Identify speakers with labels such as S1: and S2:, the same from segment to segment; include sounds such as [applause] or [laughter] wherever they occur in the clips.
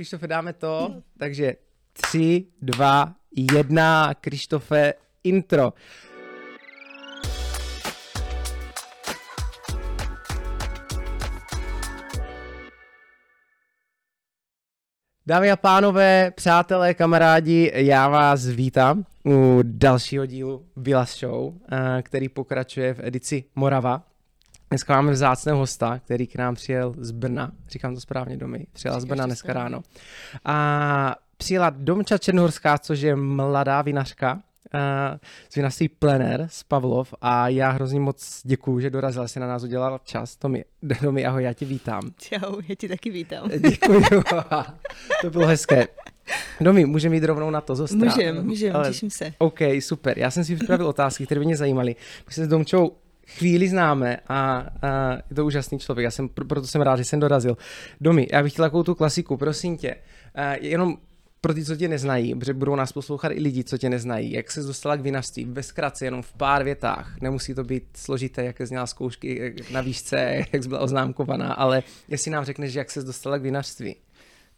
S1: Krištofe, dáme to. Takže tři, dva, jedna. Krištofe, intro. Dámy a pánové, přátelé, kamarádi, já vás vítám u dalšího dílu Vilas Show, eh, který pokračuje v edici Morava. Dneska máme vzácného hosta, který k nám přijel z Brna. Říkám to správně domy. Přijela z Brna dneska ráno. A přijela Domča Černohorská, což je mladá vinařka, uh, z vinařství Plener z Pavlov a já hrozně moc děkuju, že dorazila si na nás udělala čas. Tomi, [laughs] Domi, ahoj, já tě vítám.
S2: Čau, já ti taky vítám.
S1: Děkuju. to bylo hezké. Domi, můžeme jít rovnou na to zostrat.
S2: Můžeme, můžeme, těším se.
S1: OK, super. Já jsem si připravil otázky, které by mě zajímaly. My se s Domčou chvíli známe a, a je to úžasný člověk, já jsem, proto jsem rád, že jsem dorazil. Domi, já bych chtěl takovou tu klasiku, prosím tě, uh, jenom pro ty, co tě neznají, protože budou nás poslouchat i lidi, co tě neznají, jak se dostala k vinařství, ve zkratce, jenom v pár větách, nemusí to být složité, jak zněla zkoušky na výšce, [laughs] jak byla oznámkovaná, ale jestli nám řekneš, jak se dostala k vinařství.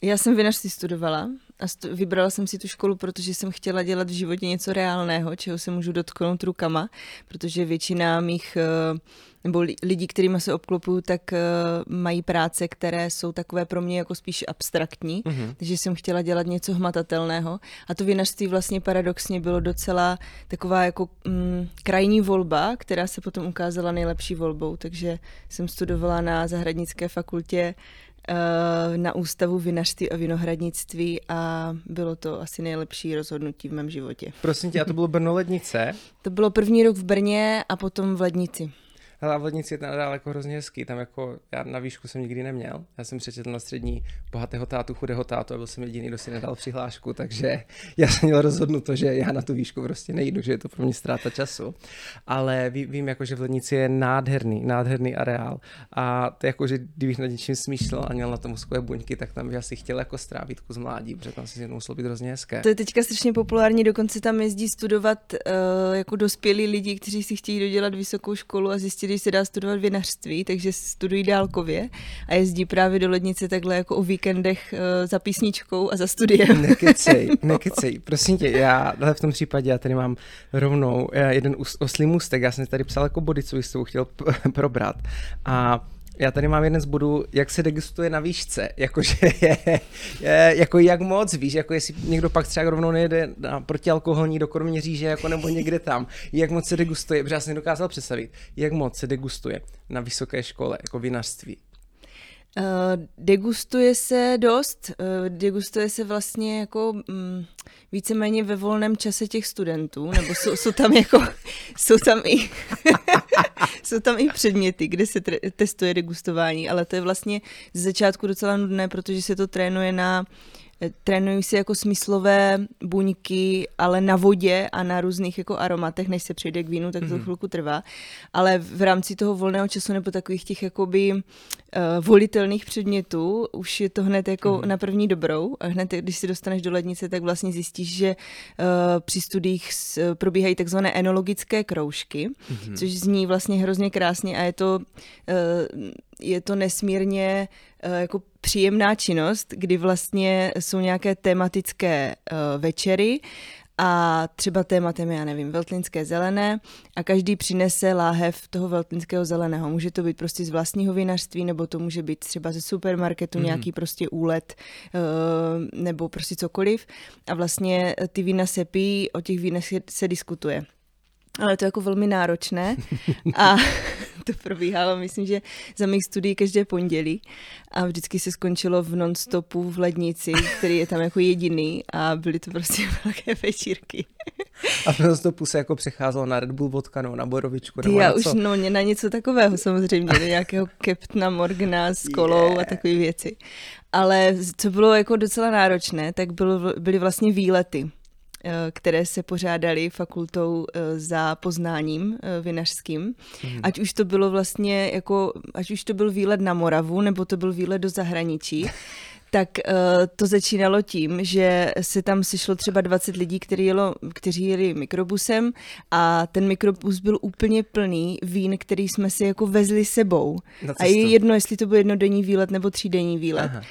S2: Já jsem vinařství studovala a stu- vybrala jsem si tu školu, protože jsem chtěla dělat v životě něco reálného, čeho se můžu dotknout rukama, protože většina mých uh, nebo lidí, kterými se obklopuju, tak uh, mají práce, které jsou takové pro mě jako spíš abstraktní, mm-hmm. takže jsem chtěla dělat něco hmatatelného a to vinařství vlastně paradoxně bylo docela taková jako mm, krajní volba, která se potom ukázala nejlepší volbou, takže jsem studovala na zahradnické fakultě na ústavu vinařství a vinohradnictví a bylo to asi nejlepší rozhodnutí v mém životě.
S1: Prosím tě, a to bylo Brno Lednice?
S2: To bylo první rok v Brně a potom v Lednici.
S1: Vodnici je nadále jako hrozně hezký, tam jako já na výšku jsem nikdy neměl. Já jsem přečetl na střední bohatého tátu, chudého tátu a byl jsem jediný, kdo si nedal přihlášku, takže [laughs] já jsem měl rozhodnuto, že já na tu výšku prostě nejdu, že je to pro mě ztráta času. Ale ví, vím, jako, že v Lednici je nádherný, nádherný areál. A to jako, že kdybych nad něčím smýšlel a měl na tom skvělé buňky, tak tam bych asi chtěl jako strávit kus mládí, protože tam si jednou muselo být hrozně hezké.
S2: To je teďka strašně populární, dokonce tam jezdí studovat uh, jako dospělí lidi, kteří si chtějí dodělat vysokou školu a zjistit, že se dá studovat vinařství, takže studují dálkově a jezdí právě do lednice takhle jako o víkendech uh, za písničkou a za studiem.
S1: Nekecej, [laughs] nekecej. Prosím tě, já v tom případě já tady mám rovnou eh, jeden oslý můstek, já jsem tady psal jako body, co bych chtěl probrat a já tady mám jeden z bodů, jak se degustuje na výšce, jakože [laughs] je, je, jako jak moc, víš, jako jestli někdo pak třeba rovnou nejde na protialkoholní do Kroměříže, jako nebo někde tam, jak moc se degustuje, protože já jsem nedokázal představit, jak moc se degustuje na vysoké škole, jako vinařství.
S2: Uh, degustuje se dost, uh, degustuje se vlastně jako um, víceméně ve volném čase těch studentů, nebo jsou, jsou tam jako, [laughs] jsou tam i, [laughs] jsou tam i předměty, kde se tre- testuje degustování, ale to je vlastně z začátku docela nudné, protože se to trénuje na trénují si jako smyslové buňky, ale na vodě a na různých jako aromatech, než se přijde k vínu, tak to mm-hmm. chvilku trvá. Ale v rámci toho volného času nebo takových těch jakoby uh, volitelných předmětů už je to hned jako mm-hmm. na první dobrou a hned, když si dostaneš do lednice, tak vlastně zjistíš, že uh, při studiích s, probíhají takzvané enologické kroužky, mm-hmm. což zní vlastně hrozně krásně a je to, uh, je to nesmírně uh, jako příjemná činnost, kdy vlastně jsou nějaké tematické uh, večery a třeba tématem je, já nevím, veltlinské zelené a každý přinese láhev toho veltlinského zeleného. Může to být prostě z vlastního vinařství, nebo to může být třeba ze supermarketu mm. nějaký prostě úlet uh, nebo prostě cokoliv. A vlastně ty vína se pijí, o těch vínech se, se diskutuje ale to je jako velmi náročné a [laughs] [laughs] to probíhalo, myslím, že za mých studií každé pondělí a vždycky se skončilo v nonstopu v lednici, který je tam jako jediný a byly to prostě [laughs] velké večírky.
S1: A v nonstopu se jako přecházelo na Red Bull vodka, no, na borovičku, nebo
S2: Já
S1: na
S2: už no, na něco takového samozřejmě, do nějakého [laughs] Captna Morgana s kolou yeah. a takové věci. Ale co bylo jako docela náročné, tak bylo, byly vlastně výlety které se pořádaly fakultou eh, za poznáním eh, vinařským. Hmm. Ať už to bylo vlastně jako, ať už to byl výlet na Moravu, nebo to byl výlet do zahraničí, [laughs] tak uh, to začínalo tím, že se tam sešlo třeba 20 lidí, kteří, jelo, kteří jeli mikrobusem a ten mikrobus byl úplně plný vín, který jsme si jako vezli sebou. A je jedno, jestli to byl jednodenní výlet nebo třídenní výlet. Aha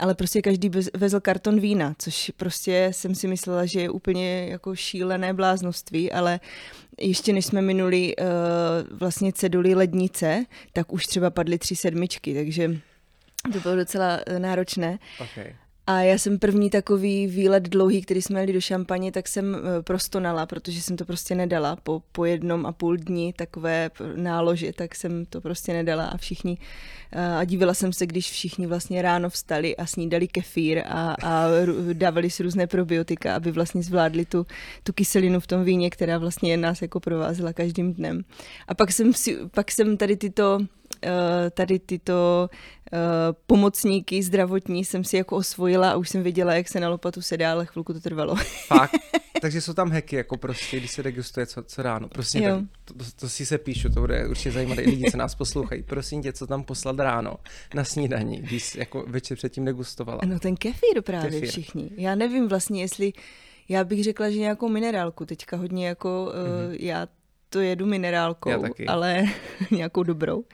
S2: ale prostě každý vezl karton vína, což prostě jsem si myslela, že je úplně jako šílené bláznoství, ale ještě než jsme minuli uh, vlastně ceduli lednice, tak už třeba padly tři sedmičky, takže to bylo docela uh, náročné. Okay. A já jsem první takový výlet dlouhý, který jsme jeli do Šampaně, tak jsem eh, prostonala, protože jsem to prostě nedala. Po, po jednom a půl dní takové nálože, tak jsem to prostě nedala a všichni, eh, a divila jsem se, když všichni vlastně ráno vstali a snídali kefír a, a dávali si různé probiotika, aby vlastně zvládli tu, tu kyselinu v tom víně, která vlastně nás jako provázela každým dnem. A pak jsem, si, pak jsem tady tyto Eh, tady tyto pomocníky zdravotní jsem si jako osvojila a už jsem věděla, jak se na lopatu sedá, ale chvilku to trvalo.
S1: Fakt? [laughs] Takže jsou tam heky, jako prostě, když se registruje co, co ráno. Prostě tak, to, to, to, si se píšu, to bude určitě zajímavé, lidi se nás poslouchají. Prosím tě, co tam poslat ráno na snídaní, když jako večer předtím degustovala.
S2: No ten kefír právě kefír. všichni. Já nevím vlastně, jestli já bych řekla, že nějakou minerálku. Teďka hodně jako mm-hmm. uh, já to jedu minerálkou, ale [laughs] nějakou dobrou. Uh,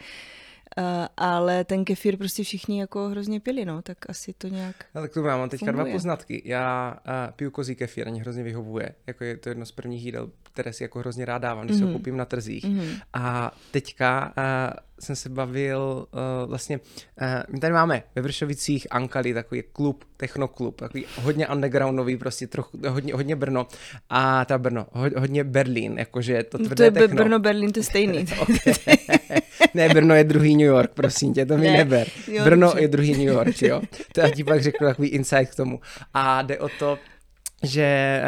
S2: ale ten kefír prostě všichni jako hrozně pili, no, tak asi to nějak
S1: No tak to mám teďka funguje. dva poznatky. Já uh, piju kozí kefír, mě hrozně vyhovuje. Jako je to jedno z prvních jídel, které si jako hrozně rád dávám, když mm-hmm. se ho mhm. koupím na trzích. Mm-hmm. A teďka uh, jsem se bavil uh, vlastně, uh, my tady máme ve Vršovicích Ankali, takový klub, technoklub, takový hodně undergroundový, prostě trochu, hodně, hodně Brno a ta Brno, ho, hodně Berlín, jakože to tvrdé
S2: To je
S1: techno.
S2: Brno, Berlín, to je stejný. [laughs]
S1: ne, Brno je druhý New York, prosím tě, to mi ne, neber. Jo, Brno dobře. je druhý New York, jo. To já ti pak řeknu takový insight k tomu. A jde o to, že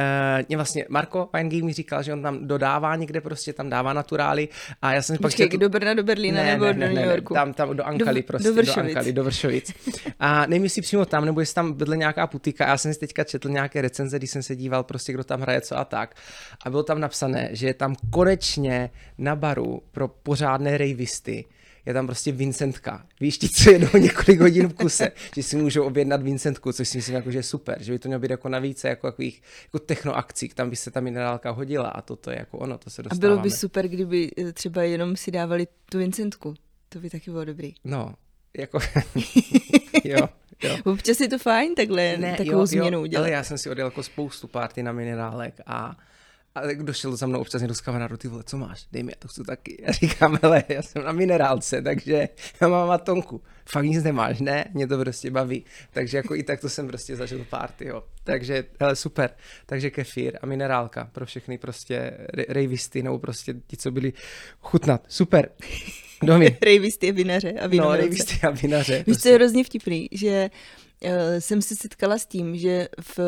S1: uh, vlastně Marko Weingame mi říkal, že on tam dodává někde prostě, tam dává naturály a já jsem si
S2: pak chtěl... do Brna, do Berlína ne, nebo ne, do New Yorku?
S1: Ne, tam, tam do Ankali do, prostě, do, Vršovic. do Ankali, do Vršovic. A nevím, jestli přímo tam, nebo jestli tam vedle nějaká putika. Já jsem si teďka četl nějaké recenze, když jsem se díval prostě, kdo tam hraje co a tak. A bylo tam napsané, že je tam konečně na baru pro pořádné rejvisty je tam prostě Vincentka. Víš, ti, co jedou několik hodin v kuse, že si můžou objednat Vincentku, což si myslím, jako, že je super, že by to mělo být jako navíc jako takových jako technoakcí, tam by se ta minerálka hodila a toto je jako ono, to se dostáváme.
S2: A bylo by super, kdyby eh, třeba jenom si dávali tu Vincentku. To by taky bylo dobrý.
S1: No, jako, [laughs] jo. Jo.
S2: Občas je to fajn takhle, ne, takovou jo, změnu udělat.
S1: Ale já jsem si odjel jako spoustu párty na minerálek a a tak došel za mnou občas někdo z kamarádu, ty vole, co máš? Dej mi, já to chci taky. Já říkám, hele, já jsem na minerálce, takže já mám matonku. Fakt nic nemáš, ne? Mě to prostě baví. Takže jako i tak to jsem prostě zažil party, jo. Takže, hele, super. Takže kefír a minerálka pro všechny prostě rejvisty, nebo prostě ti, co byli chutnat. Super. [laughs]
S2: Domi. rejvisty a vinaře a
S1: No, rejvisty a vinaře. Víš,
S2: prostě. co je hrozně vtipný, že uh, jsem se setkala s tím, že v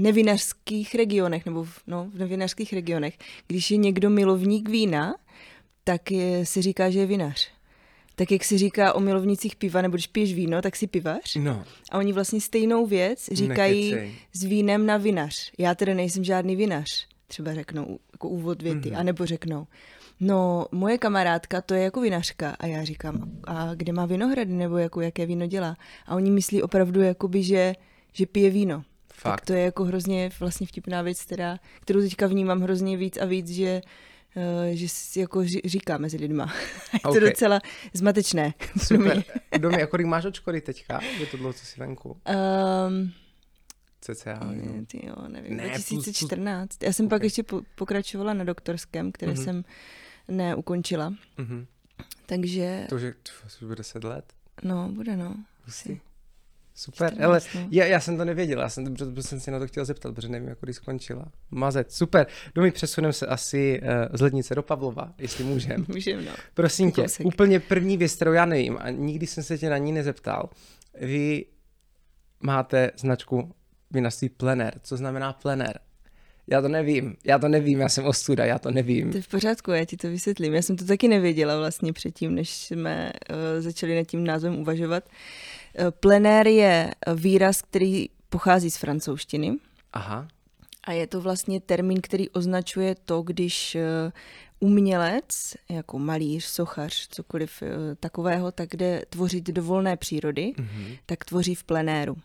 S2: nevinařských regionech, nebo v, no, v nevinařských regionech, když je někdo milovník vína, tak je, se říká, že je vinař. Tak jak se říká o milovnicích piva, nebo když piješ víno, tak si pivař.
S1: No.
S2: A oni vlastně stejnou věc říkají Nekecej. s vínem na vinař. Já tedy nejsem žádný vinař, třeba řeknou jako úvod věty, mm-hmm. anebo řeknou, no moje kamarádka to je jako vinařka a já říkám, a kde má vinohrady, nebo jako jaké víno dělá. A oni myslí opravdu, jakoby, že, že pije víno. Fakt. Tak to je jako hrozně vlastně vtipná věc, která, kterou teďka vnímám hrozně víc a víc, že uh, že si jako říká mezi lidma. [laughs] je to okay. docela zmatečné. [laughs]
S1: Super. Domy, jako máš očkody teďka? Je to dlouho, co jsi venku? Um, CCA,
S2: ne, ty jo, nevím, ne, 2014. Plus, plus... Já jsem okay. pak ještě po, pokračovala na doktorském, které mm-hmm. jsem neukončila. Mm-hmm. Takže...
S1: To, že to bude 10 let?
S2: No, bude no.
S1: Super, ale já, já jsem to nevěděl, já jsem, proto jsem si na to chtěl zeptat, protože nevím, jak kdy skončila. Mazet, super. Domy přesuneme se asi uh, z Lednice do Pavlova, jestli můžeme. [laughs]
S2: Můžeme, no.
S1: Prosím tě, Kousek. úplně první věc, kterou já nevím a nikdy jsem se tě na ní nezeptal. Vy máte značku vinařství plener. Co znamená plener? Já to nevím, já to nevím, já jsem ostuda, já to nevím.
S2: To je v pořádku, já ti to vysvětlím. Já jsem to taky nevěděla vlastně předtím, než jsme uh, začali nad tím názvem uvažovat. Uh, Plenér je výraz, který pochází z francouzštiny.
S1: Aha.
S2: A je to vlastně termín, který označuje to, když eh, umělec, jako malíř, sochař, cokoliv eh, takového, tak jde tvořit do volné přírody, mm-hmm. tak tvoří v plenéru.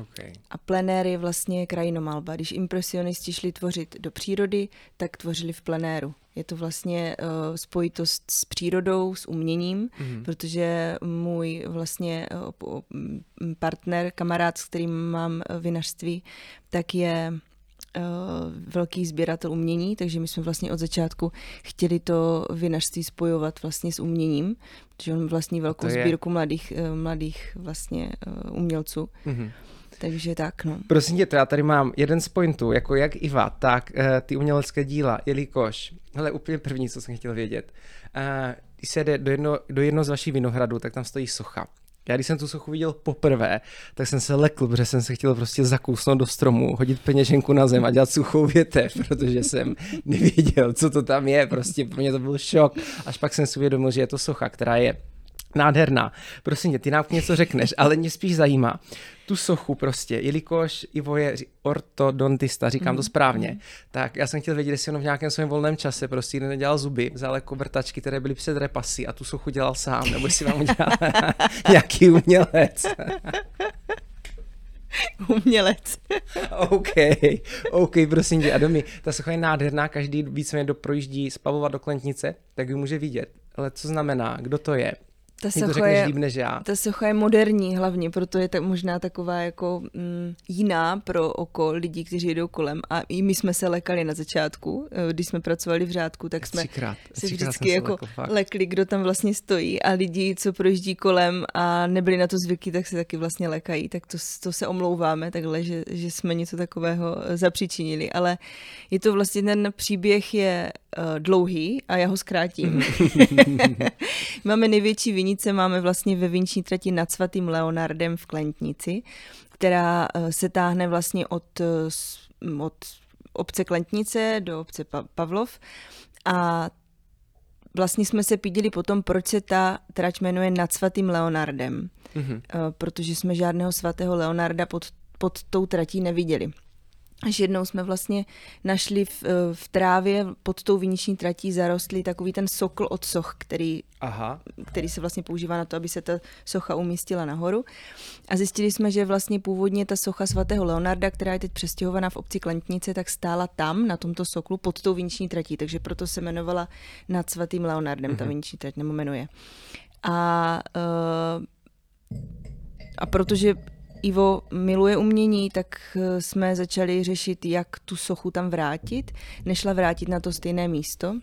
S1: Okay.
S2: A plenér je vlastně krajinomalba. Když impresionisti šli tvořit do přírody, tak tvořili v plenéru. Je to vlastně uh, spojitost s přírodou, s uměním, mm-hmm. protože můj vlastně uh, partner, kamarád, s kterým mám vinařství, tak je velký sběratel umění, takže my jsme vlastně od začátku chtěli to vinařství spojovat vlastně s uměním, protože on vlastní velkou sbírku mladých, mladých vlastně umělců. Mm-hmm. Takže tak, no.
S1: Prosím tě, to já tady mám jeden z pointů, jako jak Iva, tak uh, ty umělecké díla, jelikož, hele, úplně první, co jsem chtěl vědět, uh, když se jde do jedno, do jedno z vašich vinohradů, tak tam stojí socha. Já když jsem tu sochu viděl poprvé, tak jsem se lekl, protože jsem se chtěl prostě zakousnout do stromu, hodit peněženku na zem a dělat suchou větev, [laughs] protože jsem nevěděl, co to tam je. Prostě pro mě to byl šok. Až pak jsem si uvědomil, že je to socha, která je nádherná. Prosím tě, ty nám něco řekneš, ale mě spíš zajímá tu sochu prostě, jelikož Ivo je ortodontista, říkám mm. to mhm. správně, mm. tak já jsem chtěl vědět, jestli on v nějakém svém volném čase prostě nedělal zuby, vzal jako vrtačky, které byly před repasy a tu sochu dělal sám, nebo jestli vám udělal [laughs] nějaký umělec.
S2: Umělec. [laughs]
S1: OK, OK, prosím tě. A domy, ta socha je nádherná, každý víceméně do projíždí spavovat do klentnice, tak ji může vidět. Ale co znamená, kdo to je?
S2: Ta socha, je, líp než já. ta socha je moderní hlavně, proto je tak možná taková jako mm, jiná pro oko lidí, kteří jdou kolem. A i my jsme se lekali na začátku, eh, když jsme pracovali v řádku, tak jsme
S1: třikrát,
S2: se vždycky jako lekl, lekli, kdo tam vlastně stojí a lidi, co projíždí kolem a nebyli na to zvyky, tak se taky vlastně lekají. Tak to, to se omlouváme takhle, že, že jsme něco takového eh, zapříčinili. Ale je to vlastně, ten příběh je uh, dlouhý a já ho zkrátím. [laughs] [laughs] Máme největší viní Klenice máme vlastně ve Vinční trati nad svatým Leonardem v Klentnici, která eh, se táhne vlastně od, eh, od obce Klentnice do obce Pavlov a vlastně jsme se pídili potom, proč se ta trať jmenuje nad svatým Leonardem, mm-hmm. protože jsme žádného svatého Leonarda pod, pod tou tratí neviděli. Až jednou jsme vlastně našli v, eh, v trávě pod tou viniční tratí zarostli takový ten sokl od soch, který, Aha. který se vlastně používá na to, aby se ta socha umístila nahoru. A zjistili jsme, že vlastně původně ta socha svatého Leonarda, která je teď přestěhovaná v obci Klentnice, tak stála tam, na tomto soklu, pod tou viniční tratí, takže proto se jmenovala nad svatým Leonardem, mm-hmm. ta mhm. viniční trať, nebo jmenuje. A, uh, a protože Ivo miluje umění, tak eh, jsme začali řešit, jak tu sochu tam vrátit. Nešla vrátit na to stejné místo,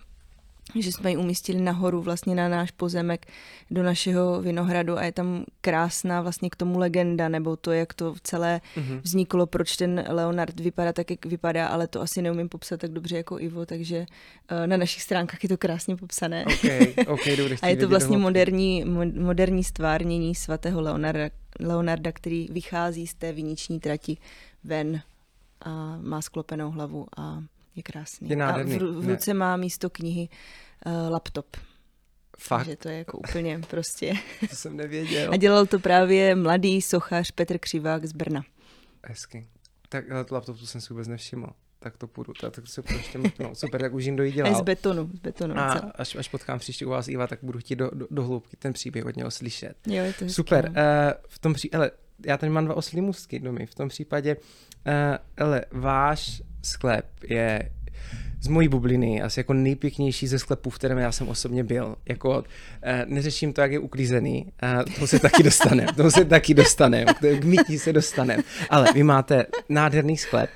S2: že jsme ji umístili nahoru vlastně na náš pozemek do našeho vinohradu a je tam krásná vlastně k tomu legenda, nebo to, jak to celé mm-hmm. vzniklo, proč ten Leonard vypadá tak, jak vypadá, ale to asi neumím popsat tak dobře jako Ivo, takže uh, na našich stránkách je to krásně popsané.
S1: Okay, [laughs] okay,
S2: a je to vlastně moderní, moderní stvárnění svatého Leonarda, Leonarda, který vychází z té viniční trati ven a má sklopenou hlavu a je krásný.
S1: Je
S2: a v, v ruce ne. má místo knihy uh, laptop.
S1: Fakt?
S2: Takže to je jako úplně [laughs] prostě.
S1: to jsem nevěděl.
S2: A dělal to právě mladý sochař Petr Křivák z Brna.
S1: Hezky. Tak ale to laptop to jsem si vůbec nevšiml. Tak to půjdu, tak, tak se prostě mrknu. Super, tak už jim dělal.
S2: A z betonu, z betonu.
S1: A až, až potkám příště u vás Iva, tak budu chtít do, do, do hloubky ten příběh od něho slyšet.
S2: Jo, je to
S1: Super. Uh, v tom pří... Ele, já tady mám dva oslí domy. V tom případě, uh, ele, váš sklep je z mojí bubliny asi jako nejpěknější ze sklepů, v kterém já jsem osobně byl. Jako, eh, neřeším to, jak je uklízený, eh, to se taky dostaneme, to se taky dostaneme, k mytí se dostaneme. Ale vy máte nádherný sklep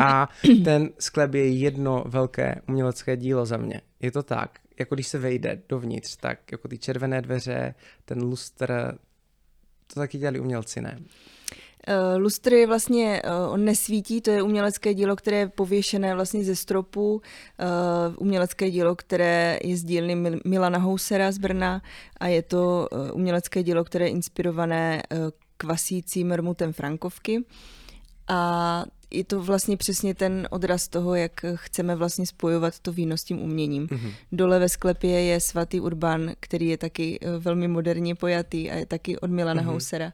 S1: a ten sklep je jedno velké umělecké dílo za mě. Je to tak, jako když se vejde dovnitř, tak jako ty červené dveře, ten lustr, to taky dělali umělci, ne?
S2: Uh, lustry vlastně, uh, on nesvítí, to je umělecké dílo, které je pověšené vlastně ze stropu, uh, umělecké dílo, které je z dílny Milana Housera z Brna a je to umělecké dílo, které je inspirované kvasícím rmutem Frankovky. A je to vlastně přesně ten odraz toho, jak chceme vlastně spojovat to víno s tím uměním. Mm-hmm. Dole ve sklepě je svatý Urban, který je taky velmi moderně pojatý a je taky od Milana mm-hmm. Housera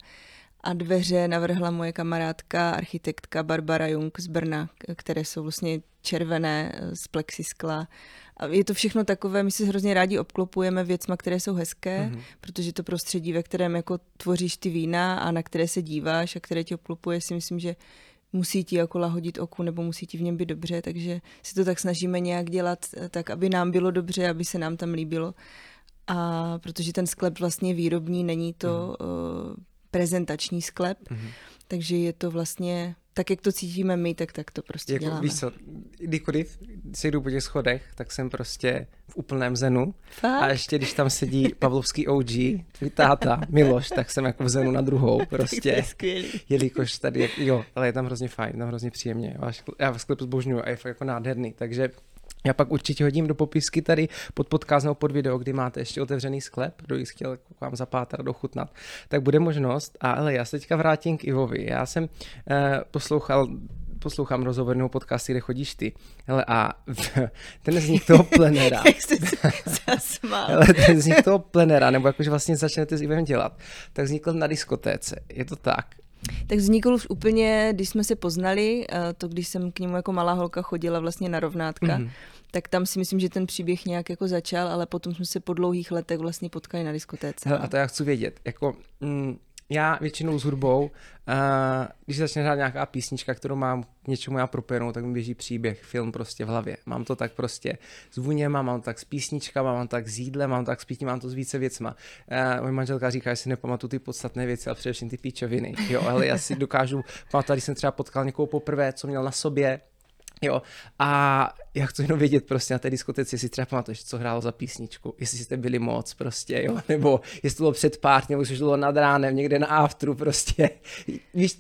S2: a dveře navrhla moje kamarádka, architektka Barbara Jung z Brna, které jsou vlastně červené eh, z plexiskla. A je to všechno takové, my si hrozně rádi obklopujeme věcma, které jsou hezké, mm-hmm. protože to prostředí, ve kterém jako tvoříš ty vína a na které se díváš a které tě obklopuje, si myslím, že musí ti jako lahodit oku nebo musí ti v něm být dobře, takže si to tak snažíme nějak dělat eh, tak, aby nám bylo dobře, aby se nám tam líbilo. A protože ten sklep vlastně výrobní, není to mm. uh, prezentační sklep, mm. takže je to vlastně tak, jak to cítíme my, tak tak to prostě jako, děláme.
S1: Víš co, kdykoliv se jdu po těch schodech, tak jsem prostě v úplném zenu. Fakt? A ještě když tam sedí Pavlovský OG, tvůj táta, Miloš, tak jsem jako v zenu na druhou prostě. [laughs] to je
S2: skvělý.
S1: Jelikož tady, jo, ale je tam hrozně fajn, tam hrozně příjemně. Já v sklepu zbožňuju a je fakt jako nádherný, takže já pak určitě hodím do popisky tady pod podcast nebo pod video, kdy máte ještě otevřený sklep, kdo jich chtěl jako vám zapátrat, dochutnat, tak bude možnost. A ale já se teďka vrátím k Ivovi. Já jsem eh, poslouchal poslouchám rozhovornou podcasty, kde chodíš ty. Hele, a [laughs] ten vznik toho [laughs] plenera.
S2: Jak jsi se
S1: Hele, ten vznik toho plenera, nebo jakože vlastně začnete s Ivem dělat, tak vznikl na diskotéce. Je to tak?
S2: Tak vznikl už úplně, když jsme se poznali, eh, to když jsem k němu jako malá holka chodila vlastně na rovnátka, mm-hmm tak tam si myslím, že ten příběh nějak jako začal, ale potom jsme se po dlouhých letech vlastně potkali na diskotéce.
S1: Hele, a to já chci vědět, jako mm, já většinou s hudbou, uh, když začne hrát nějaká písnička, kterou mám k něčemu já propojenou, tak mi běží příběh, film prostě v hlavě. Mám to tak prostě s vůněma, mám to tak s písničkama, mám to tak s jídlem, mám to tak s pitím, mám to s více věcma. Uh, moje manželka říká, že si nepamatuju ty podstatné věci, ale především ty píčoviny. Jo, ale já si dokážu pamatovat, když jsem třeba potkal někoho poprvé, co měl na sobě, Jo, a já chci jenom vědět prostě na té diskotece, jestli třeba pamatuješ, co hrálo za písničku, jestli jste byli moc prostě, jo, [laughs] nebo jestli to bylo před pár, nebo jestli to bylo nad ránem, někde na afteru prostě. [laughs] Víš,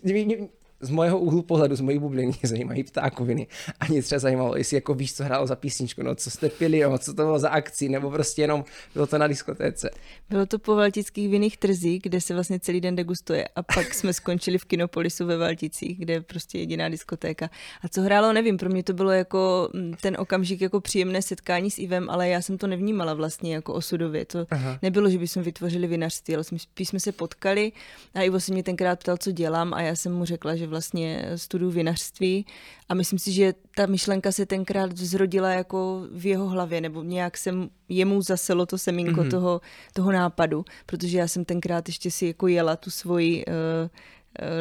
S1: z mojeho úhlu pohledu, z mojí bubliny [laughs] zajímají ptákoviny. A mě třeba zajímalo, jestli jako víš, co hrálo za písničku, no co jste pili, no, co to bylo za akci, nebo prostě jenom bylo to na diskotéce.
S2: Bylo to po Valtických vinných trzích, kde se vlastně celý den degustuje. A pak jsme [laughs] skončili v Kinopolisu ve Valticích, kde je prostě jediná diskotéka. A co hrálo, nevím, pro mě to bylo jako mm, ten okamžik jako příjemné setkání s Ivem, ale já jsem to nevnímala vlastně jako osudově. To Aha. nebylo, že bychom vytvořili vinařství, ale spíš jsme se potkali a Ivo se mě tenkrát ptal, co dělám a já jsem mu řekla, že vlastně studuju vinařství a myslím si, že ta myšlenka se tenkrát zrodila jako v jeho hlavě, nebo nějak jsem jemu zaselo to semínko mm-hmm. toho, toho nápadu, protože já jsem tenkrát ještě si jako jela tu svoji uh,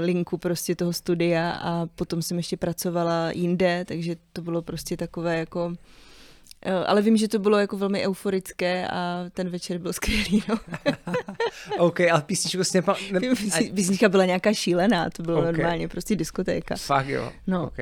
S2: linku prostě toho studia a potom jsem ještě pracovala jinde, takže to bylo prostě takové jako ale vím, že to bylo jako velmi euforické a ten večer byl skvělý. No. [laughs]
S1: OK, ale písničku jsi nepa...
S2: Ne... Písnička byla nějaká šílená, to bylo okay. normálně prostě diskotéka.
S1: Fakt jo, no. OK.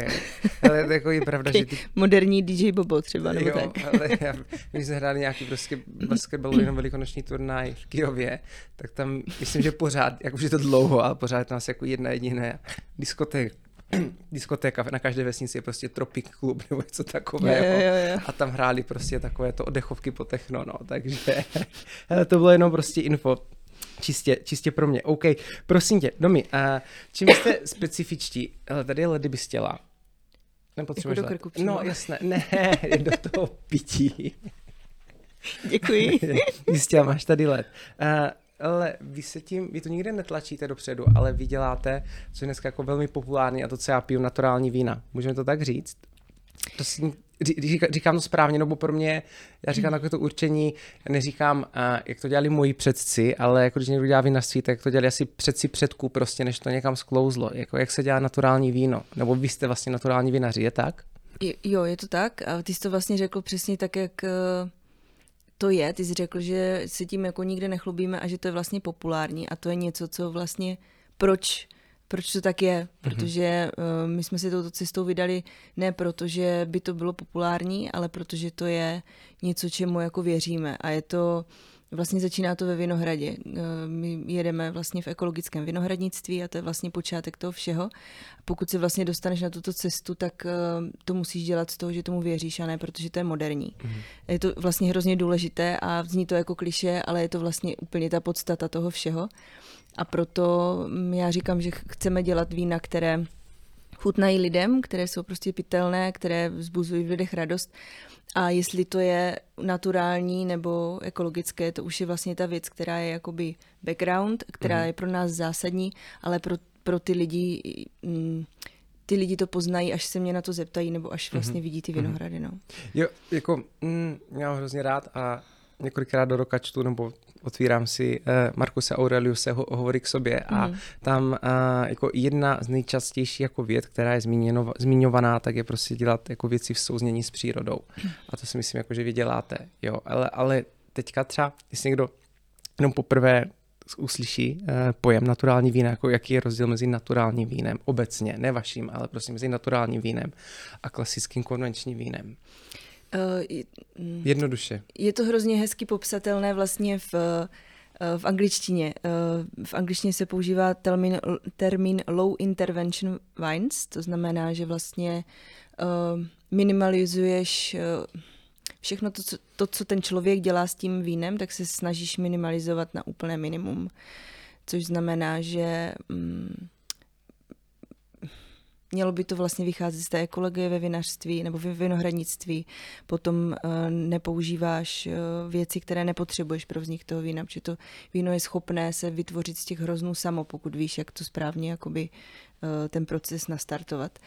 S1: Ale to jako je pravda, že ty...
S2: Moderní DJ Bobo třeba, nebo
S1: jo,
S2: tak.
S1: ale [laughs] já, když jsme hráli nějaký prostě basketbalový jenom velikonoční turnaj v Kijově, tak tam myslím, že pořád, jak už je to dlouho, ale pořád asi jako jedna jediná diskotéka [clears throat] diskotéka na každé vesnici je prostě Tropic Club nebo něco takového.
S2: Jo, jo, jo.
S1: A tam hráli prostě takové to oddechovky po techno, no, takže [laughs] to bylo jenom prostě info. Čistě, čistě pro mě. OK, prosím tě, Domi, uh, čím jste [coughs] specifičtí? Hele, tady je ledy bystěla.
S2: Nepotřebuješ jako do krku
S1: No jasné, ne, [laughs] do toho pití.
S2: Děkuji. [laughs]
S1: Jistě, máš tady led. Uh, ale vy se tím, vy to nikde netlačíte dopředu, ale vy děláte, co je dneska jako velmi populární a to, co já piju, naturální vína. Můžeme to tak říct? To si, říkám to správně, nebo pro mě, já říkám takové to určení, neříkám, jak to dělali moji předci, ale jako když někdo dělá vinařství, tak to dělali asi předci předků prostě, než to někam sklouzlo. Jako jak se dělá naturální víno, nebo vy jste vlastně naturální vinaři, je tak?
S2: Jo, je to tak. A ty jsi to vlastně řekl přesně tak, jak to je, ty jsi řekl, že se tím jako nikde nechlubíme a že to je vlastně populární a to je něco, co vlastně, proč proč to tak je, mhm. protože uh, my jsme si touto cestou vydali ne proto, že by to bylo populární, ale protože to je něco, čemu jako věříme a je to Vlastně začíná to ve Vinohradě. Eh, my jedeme vlastně v ekologickém vinohradnictví a to je vlastně počátek toho všeho. Pokud se vlastně dostaneš na tuto cestu, tak eh, to musíš dělat z toho, že tomu věříš a ne protože to je moderní. Mm. Je to vlastně hrozně důležité a zní to jako kliše, ale je to vlastně úplně ta podstata toho všeho. A proto mm, já říkám, že chceme dělat vína, které chutnají lidem, které jsou prostě pitelné, které vzbuzují v lidech radost. A jestli to je naturální nebo ekologické, to už je vlastně ta věc, která je jakoby background, která mm. je pro nás zásadní, ale pro, pro ty lidi, mm, ty lidi to poznají, až se mě na to zeptají, nebo až vlastně mm-hmm. vidí ty mhm. vinohrady. No.
S1: Jo, jako mm, já mám hrozně rád a několikrát do roka čtu nebo otvírám si uh, Markuse Aureliuse ho, hovory k sobě a mm. tam uh, jako jedna z nejčastějších jako věd, která je zmíněno, zmiňovaná, tak je prostě dělat jako věci v souznění s přírodou. A to si myslím, jako, že vy děláte. Jo, ale, ale teďka třeba, jestli někdo jenom poprvé uslyší uh, pojem naturální vína, jako jaký je rozdíl mezi naturálním vínem obecně, ne vaším, ale prostě mezi naturálním vínem a klasickým konvenčním vínem. Uh, Jednoduše.
S2: Je to hrozně hezky popsatelné vlastně v, uh, v angličtině. Uh, v angličtině se používá termín, termín low intervention wines, to znamená, že vlastně minimalizuješ všechno to co, to, co ten člověk dělá s tím vínem, tak se snažíš minimalizovat na úplné minimum. Což znamená, že mm, mělo by to vlastně vycházet z té ekologie ve vinařství nebo ve vinohradnictví. Potom uh, nepoužíváš uh, věci, které nepotřebuješ pro vznik toho vína, protože to víno je schopné se vytvořit z těch hroznů samo, pokud víš, jak to správně jakoby, uh, ten proces nastartovat.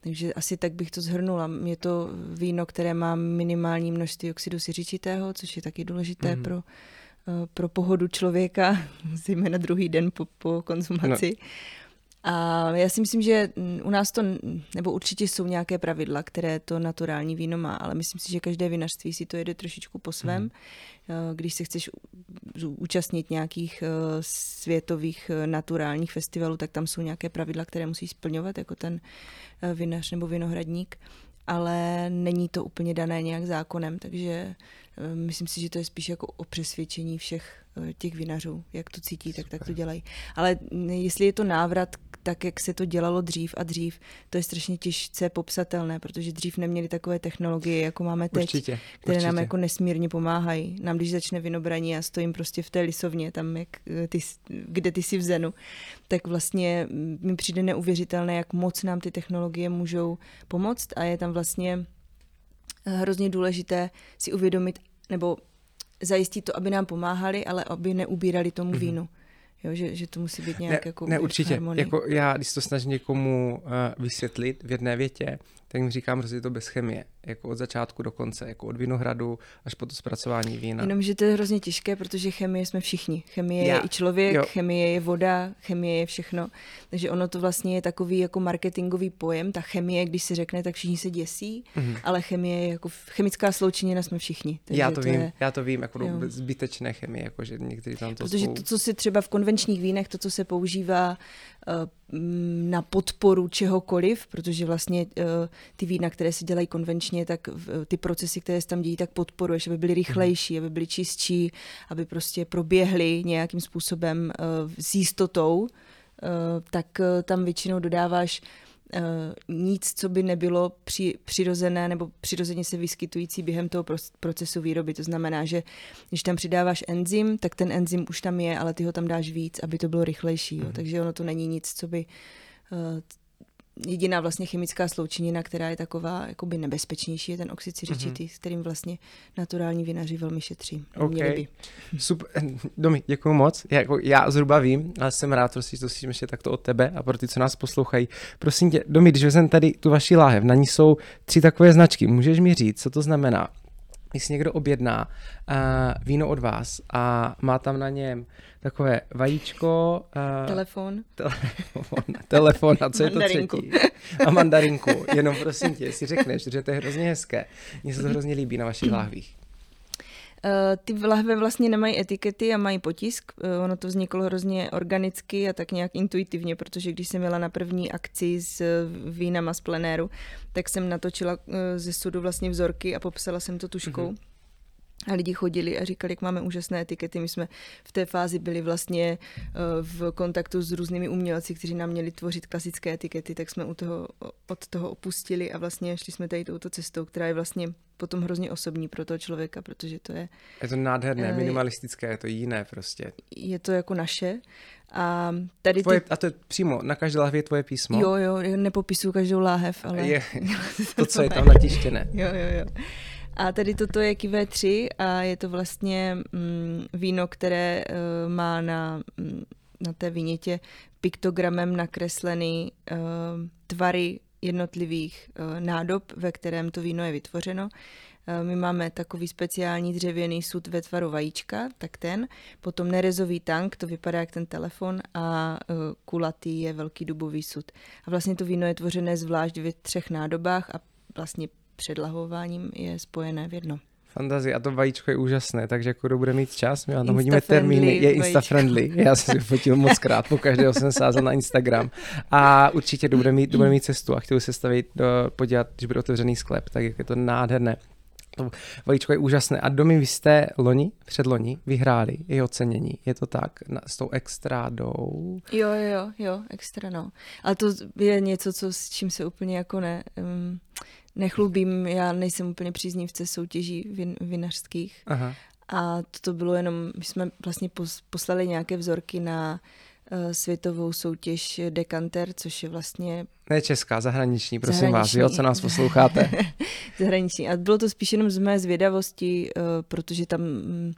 S2: Takže asi tak bych to zhrnula. Je to víno, které má minimální množství oxidu siřičitého, což je taky důležité mm. pro, pro pohodu člověka, [laughs] zejména druhý den po, po konzumaci. No. A já si myslím, že u nás to, nebo určitě jsou nějaké pravidla, které to naturální víno má, ale myslím si, že každé vinařství si to jede trošičku po svém. Mm. Když se chceš účastnit nějakých eh, světových eh, naturálních festivalů, tak tam jsou nějaké pravidla, které musí splňovat, jako ten vinař nebo vinohradník, ale není to úplně dané nějak zákonem, takže myslím si, že to je spíš jako o přesvědčení všech těch vinařů, jak to cítí, tak tak to dělají. Ale jestli je to návrat tak, jak se to dělalo dřív a dřív, to je strašně těžce popsatelné, protože dřív neměli takové technologie, jako máme teď, určitě, které určitě. nám jako nesmírně pomáhají. Nám, když začne vinobraní a stojím prostě v té lisovně, tam, jak eh, ty, kde ty jsi v Zenu, tak vlastně mi přijde neuvěřitelné, jak moc nám ty technologie můžou pomoct a je tam vlastně eh, hrozně důležité si uvědomit, nebo zajistit to, aby nám pomáhali, ale aby neubírali tomu mm-hmm. Jo, že, že to musí být nějak
S1: ne,
S2: jako
S1: Ne, určitě. Jako já, když to snažím někomu uh, vysvětlit v jedné větě, tak jim říkám, že je to bez chemie, jako od začátku do konce, jako od vinohradu až po to zpracování vína.
S2: Jenomže to je hrozně těžké, protože chemie jsme všichni. Chemie Já. je i člověk, jo. chemie je voda, chemie je všechno. Takže ono to vlastně je takový jako marketingový pojem. Ta chemie, když se řekne, tak všichni se děsí, mm-hmm. ale chemie je jako chemická sloučenina jsme všichni.
S1: Takže já to, to vím, je, já to vím, jako jo. zbytečné chemie, jako že někteří tam to
S2: Protože
S1: jsou...
S2: to, co si třeba v konvenčních vínech, to, co se používá na podporu čehokoliv, protože vlastně uh, ty vína, které se dělají konvenčně, tak ty procesy, které se tam dějí, tak podporuješ, aby byly rychlejší, aby byly čistší, aby prostě proběhly nějakým způsobem s jistotou, tak tam většinou dodáváš nic, co by nebylo při, přirozené nebo přirozeně se vyskytující během toho procesu výroby. To znamená, že když tam přidáváš enzym, tak ten enzym už tam je, ale ty ho tam dáš víc, aby to bylo rychlejší. Jo. Mm. Takže ono to není nic, co by, uh, jediná vlastně chemická sloučenina, která je taková jakoby nebezpečnější, je ten oxid siřičitý, mm-hmm. s kterým vlastně naturální vinaři velmi šetří.
S1: Okay. By. Super. [laughs] Domi, děkuji moc. Já, jako, já zhruba vím, ale jsem rád, prostě to slyším ještě takto od tebe a pro ty, co nás poslouchají. Prosím tě, Domi, když vezmeme tady tu vaši láhev, na ní jsou tři takové značky. Můžeš mi říct, co to znamená? Když někdo objedná uh, víno od vás a má tam na něm takové vajíčko.
S2: Uh, telefon.
S1: Telefon, [laughs] telefon a co je to třetí? A mandarinku. Jenom prosím tě, si řekneš, že to je hrozně hezké. Mně se to hrozně líbí na vašich láhvích.
S2: Uh, ty lahve vlastně nemají etikety a mají potisk. Uh, ono to vzniklo hrozně organicky a tak nějak intuitivně, protože když jsem měla na první akci s vínama z plenéru, tak jsem natočila uh, ze sudu vlastně vzorky a popsala jsem to tuškou. Mm-hmm A lidi chodili a říkali, jak máme úžasné etikety. My jsme v té fázi byli vlastně eh, v kontaktu s různými umělci, kteří nám měli tvořit klasické etikety, tak jsme u toho, od toho opustili a vlastně šli jsme tady touto cestou, která je vlastně potom hrozně osobní pro toho člověka, protože to je...
S1: Je to nádherné, minimalistické, je to jiné prostě.
S2: Je to jako naše. A, tady
S1: tvoje, ty... a to je přímo, na každé lahvi je tvoje písmo?
S2: Jo, jo, nepopisuju každou láhev, ale...
S1: Je, [laughs] to, co je tam [laughs] natištěné.
S2: jo, jo, jo. A tady toto je Kivé 3 a je to vlastně mm, víno, které uh, má na, mm, na té vinětě piktogramem nakreslený uh, tvary jednotlivých uh, nádob, ve kterém to víno je vytvořeno. My máme takový speciální dřevěný sud ve tvaru vajíčka, tak ten. Potom nerezový tank, to vypadá jak ten telefon a kulatý je velký dubový sud. A vlastně to víno je tvořené zvlášť ve třech nádobách a vlastně předlahováním je spojené v jedno.
S1: Fantazie a to vajíčko je úžasné, takže jako kdo bude mít čas, my tam hodíme termíny, je insta-friendly, já jsem si fotil moc krát, po každého jsem sázal na Instagram a určitě kdo bude mít, kdo bude mít cestu a chtěl se stavit, do, podívat, když bude otevřený sklep, tak je to nádherné. To vajíčko je úžasné. A domy vy jste loni, předloni, vyhráli i ocenění. Je to tak? Na, s tou extrádou?
S2: Jo, jo, jo, extra, no. A to je něco, co, s čím se úplně jako ne... Um, nechlubím, já nejsem úplně příznivce soutěží vin, vinařských. Aha. A to bylo jenom, my jsme vlastně poslali nějaké vzorky na uh, světovou soutěž Decanter, což je vlastně...
S1: Ne česká, zahraniční, prosím zahraniční. vás, jo, co nás posloucháte. [laughs]
S2: zahraniční. A bylo to spíš jenom z mé zvědavosti, uh, protože tam um,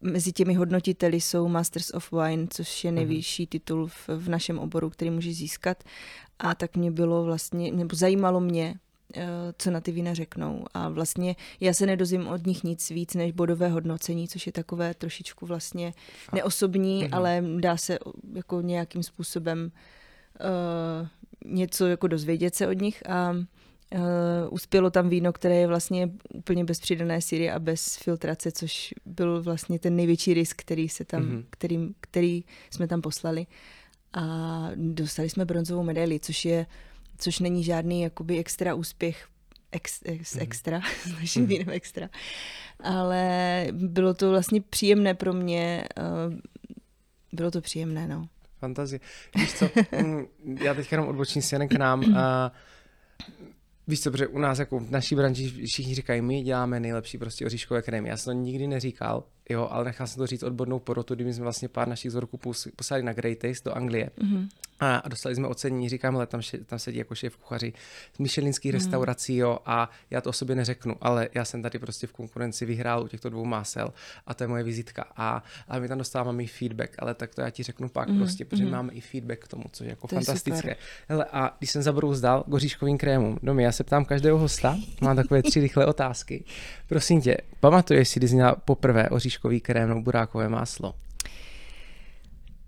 S2: mezi těmi hodnotiteli jsou Masters of Wine, což je mhm. nejvyšší titul v, v našem oboru, který může získat. A tak mě bylo vlastně, nebo zajímalo mě, Eh, co na ty vína řeknou. A vlastně já se nedozvím od nich nic víc než bodové hodnocení, což je takové trošičku vlastně neosobní, mm-hmm. ale dá se jako nějakým způsobem uh, něco jako dozvědět se od nich a uh, uspělo tam víno, které je vlastně úplně bez přidané síry a bez filtrace, což byl vlastně ten největší risk, který, se tam, mm-hmm. který, který jsme tam poslali. A dostali jsme bronzovou medaili, což je což není žádný jakoby extra úspěch ex, ex, mhm. extra, [laughs] s naším mhm. vínem extra. Ale bylo to vlastně příjemné pro mě, uh, bylo to příjemné, no.
S1: Fantazie. Víš co, [laughs] mm, já teď jenom odbočím si k nám. [clears throat] A Víš co, protože u nás jako v naší branži všichni říkají, my děláme nejlepší prostě oříškové krémy. Já jsem to nikdy neříkal, jo, ale nechal jsem to říct odbornou porotu, kdy jsme vlastně pár našich vzorků poslali na Great Taste do Anglie. Mm-hmm. A dostali jsme ocenění, říkám, ale tam, tam sedí jako šéf kuchaři z Michelinských mm. restaurací, jo, a já to o sobě neřeknu, ale já jsem tady prostě v konkurenci vyhrál u těchto dvou másel a to je moje vizitka. A, a my tam dostáváme i feedback, ale tak to já ti řeknu pak mm. prostě, protože mm. máme i feedback k tomu, co je jako to fantastické. Je Hele, a když jsem zabrouzdal goříškovým krémům, no já se ptám každého hosta, mám takové tři rychlé otázky. Prosím tě, pamatuješ si, když jsi měla poprvé oříškový krém nebo burákové máslo?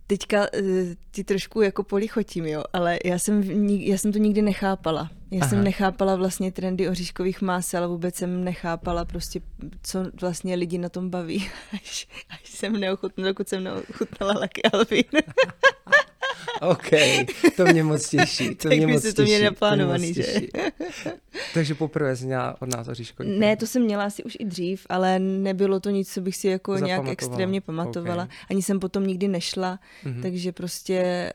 S2: Teďka uh, ti trošku jako polichotím, jo, ale já jsem, já jsem to nikdy nechápala. Já Aha. jsem nechápala vlastně trendy oříškových másel, ale vůbec jsem nechápala prostě, co vlastně lidi na tom baví, [laughs] až, až jsem neochutnala, dokud jsem neochutnala Lucky Alvin. [laughs]
S1: OK, to mě moc těší. To [laughs]
S2: mě
S1: moc
S2: těší. to mě naplánovaný, že?
S1: Takže poprvé jsi měla od nás oříškový
S2: Ne, to jsem měla asi už i dřív, ale nebylo to nic, co bych si jako nějak extrémně pamatovala. Okay. Ani jsem potom nikdy nešla, mm-hmm. takže prostě...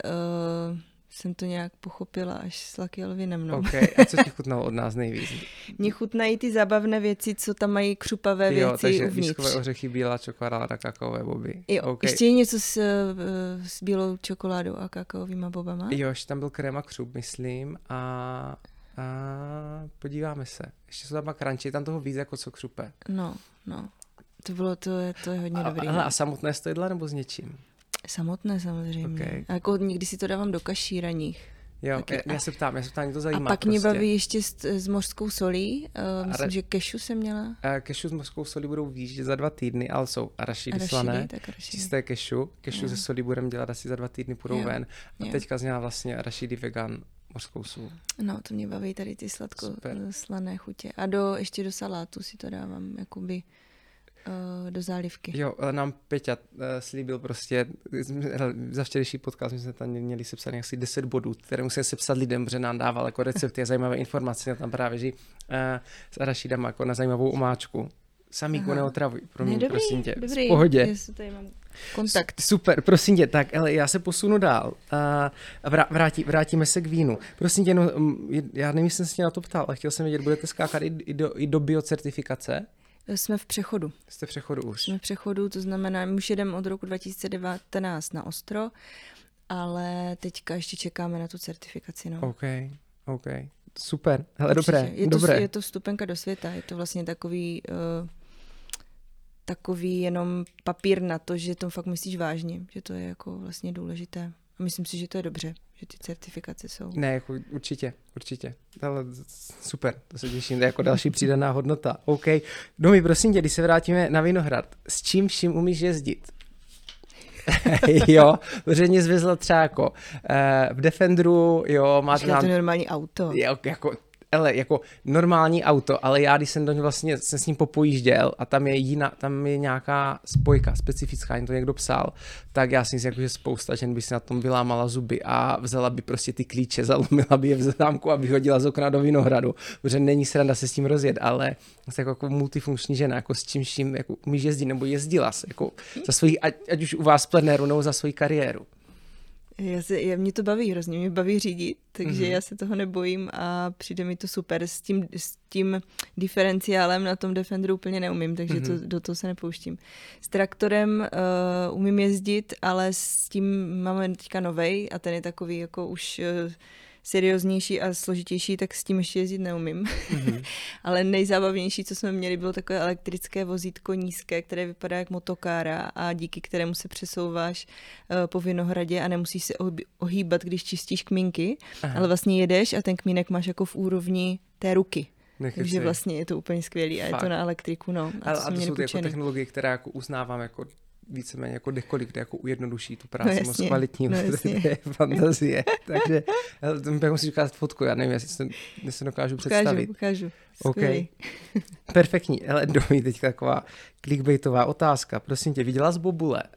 S2: Uh, jsem to nějak pochopila až s Lucky Elvinem. No.
S1: Okay. A co ti chutnalo od nás nejvíc? [laughs]
S2: Mně chutnají ty zábavné věci, co tam mají křupavé jo, věci
S1: takže
S2: uvnitř.
S1: ořechy, bílá čokoláda, kakaové boby.
S2: Jo, okay. ještě něco s, eh, s bílou čokoládou a kakaovými bobama?
S1: Jo, ještě tam byl krém a křup, myslím, a, a podíváme se. Ještě jsou tam pak crunchy, tam toho víc jako co křupe.
S2: No, no. To bylo, to je, to je hodně
S1: a,
S2: dobrý.
S1: Hele, no. a samotné stojdla nebo s něčím?
S2: Samotné samozřejmě. Okay. A jako někdy si to dávám do kaší raních.
S1: Jo, Taky, já, já se ptám, já se ptám, mě to zajímá.
S2: A pak prostě. mě baví ještě s, s mořskou solí. Uh, myslím, že kešu jsem měla.
S1: Uh, kešu s mořskou solí budou výjíždět za dva týdny, ale jsou arašidy slané. Čisté kešu. Kešu ze solí budeme dělat asi za dva týdny, půjdou jo. ven. A jo. teďka zněla vlastně arašidy vegan mořskou sůl.
S2: No, to mě baví tady ty sladko Super. slané chutě. A do, ještě do salátu si to dávám, jakoby uh, do zálivky.
S1: Jo, nám Peťa uh, slíbil prostě, [laughs] za včerejší podcast my jsme tam měli sepsat asi 10 bodů, které musíme sepsat lidem, protože nám dával jako recepty a zajímavé informace, tam právě, že uh, s Arašidama jako na zajímavou omáčku Samíku neotravuj, pro mě,
S2: ne, dobrý,
S1: prosím tě,
S2: dobrý.
S1: v pohodě.
S2: Já tady mám kontakt.
S1: Super, prosím tě, tak ale já se posunu dál a vrá, vrátí, vrátíme se k vínu. Prosím tě, no, já nevím, jestli jsem se tě na to ptal, ale chtěl jsem vědět, budete skákat i, i, do, i do biocertifikace?
S2: Jsme v přechodu.
S1: Jste v přechodu už.
S2: Jsme v přechodu, to znamená, my už jedeme od roku 2019 na ostro, ale teďka ještě čekáme na tu certifikaci. No.
S1: OK, OK. Super, hele,
S2: Určitě.
S1: dobré,
S2: je to,
S1: dobré.
S2: Je to vstupenka do světa, je to vlastně takový, uh, takový jenom papír na to, že to fakt myslíš vážně, že to je jako vlastně důležité. A myslím si, že to je dobře, že ty certifikace jsou.
S1: Ne, jako určitě, určitě. Ale super, to se těším, to je jako další přidaná hodnota. OK. Domi, prosím tě, když se vrátíme na Vinohrad, s čím vším umíš jezdit? [laughs] jo, protože mě zvezla třeba jako eh, v Defenderu, jo, máte
S2: Říká to
S1: tam,
S2: normální auto.
S1: jo, jako, ele, jako normální auto, ale já, když jsem do něj vlastně jsem s ním popojížděl a tam je jiná, tam je nějaká spojka specifická, to někdo psal, tak já si myslím, jako, že spousta žen by si na tom vylámala zuby a vzala by prostě ty klíče, [laughs] zalomila by je v zámku a vyhodila z okna do Vinohradu, protože není sranda se s tím rozjet, ale jsi jako, jako multifunkční žena, jako s čím, čím jako umíš jezdit, nebo jezdila jsi, jako za svoji, ať, ať už u vás plenéru, nebo za svoji kariéru.
S2: Já se, já, mě to baví hrozně, mě baví řídit, takže
S1: Mhm.
S2: mm-hmm. já se toho nebojím a přijde mi to super. S tím, s tím diferenciálem na tom Defenderu úplně neumím, takže mm-hmm. to, do toho se nepouštím. S traktorem uh, umím jezdit, ale s tím máme teďka novej a ten je takový jako už uh, serióznější a složitější, tak s tím ještě jezdit neumím. Mm-hmm. [laughs] ale nejzábavnější, co jsme měli, bylo takové elektrické vozítko nízké, které vypadá jak motokára a díky kterému se přesouváš uh, po Vinohradě a nemusíš se ohýbat, když čistíš kmínky, Aha. ale vlastně jedeš a ten kmínek máš jako v úrovni té ruky.
S1: Nekecej.
S2: Takže vlastně je to úplně skvělý a je
S1: Fakt.
S2: to na elektriku, no.
S1: A,
S2: A to,
S1: a to jsou ty jako technologie, které jako uznávám jako víceméně jako kdekolik, kde jako ujednoduší tu práci
S2: No
S1: moc kvalitní,
S2: no [laughs]
S1: je fantazie. Takže pak musíš ukázat fotku, já nevím, jestli se, se dokážu
S2: Ukážu,
S1: představit.
S2: ukážu.
S1: OK.
S2: Skvělý. [laughs]
S1: Perfektní. Hele, domy, teď taková clickbaitová otázka. Prosím tě, viděla z Bobule? [laughs]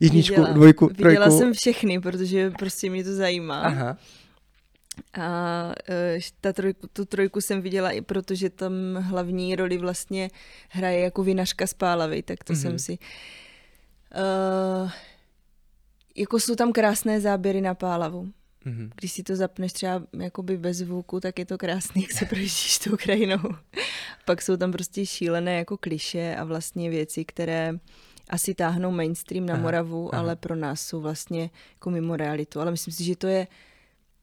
S1: Jedničku,
S2: Viděla.
S1: dvojku,
S2: Viděla
S1: trojku.
S2: jsem všechny, protože prostě mě to zajímá.
S1: Aha.
S2: A eh, ta trojku, tu trojku jsem viděla i proto, že tam hlavní roli vlastně hraje jako vinařka z Pálavy, tak to mm-hmm. jsem si... Uh, jako jsou tam krásné záběry na Pálavu.
S1: Mhm.
S2: Když si to zapneš třeba jakoby bez zvuku, tak je to krásný, jak se [laughs] projíždíš tou krajinou. Pak jsou tam prostě šílené jako kliše a vlastně věci, které asi táhnou mainstream na
S1: Aha,
S2: Moravu,
S1: aha.
S2: ale pro nás jsou vlastně jako mimo realitu. Ale myslím si, že to je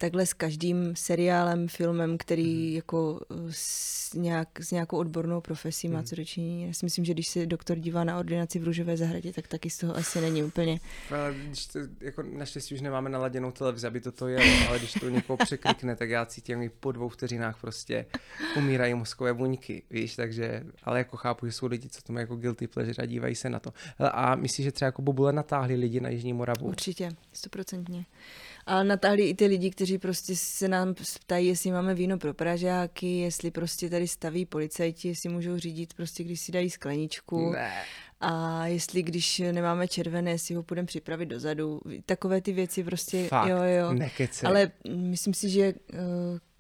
S2: takhle s každým seriálem, filmem, který
S1: Mhm.
S2: jako uh, s, nějak, s nějakou odbornou profesí má
S1: Mhm.
S2: co dočinění. Já si myslím, že když se doktor dívá na ordinaci v Růžové zahradě, tak taky z toho asi není úplně.
S1: Ale když to, jako naštěstí už nemáme naladěnou televizi, aby to to jelo, ale když to někoho překlikne, tak já cítím, mi po dvou vteřinách prostě umírají mozkové buňky, víš, takže, ale jako chápu, že jsou lidi, co to mají jako guilty pleasure a dívají se na to. Hele, a myslíš, že třeba jako Bobule natáhli lidi na Jižní Moravu?
S2: Určitě, stoprocentně. A natáhli i ty lidi, kteří prostě se nám ptají, jestli máme víno pro Pražáky, jestli prostě tady staví policajti, jestli můžou řídit prostě, když si dají skleničku.
S1: Ne.
S2: A jestli když nemáme červené, jestli ho půjdeme připravit dozadu. Takové ty věci prostě,
S1: Fakt,
S2: jo, jo.
S1: nekecej.
S2: Ale myslím si, že eh,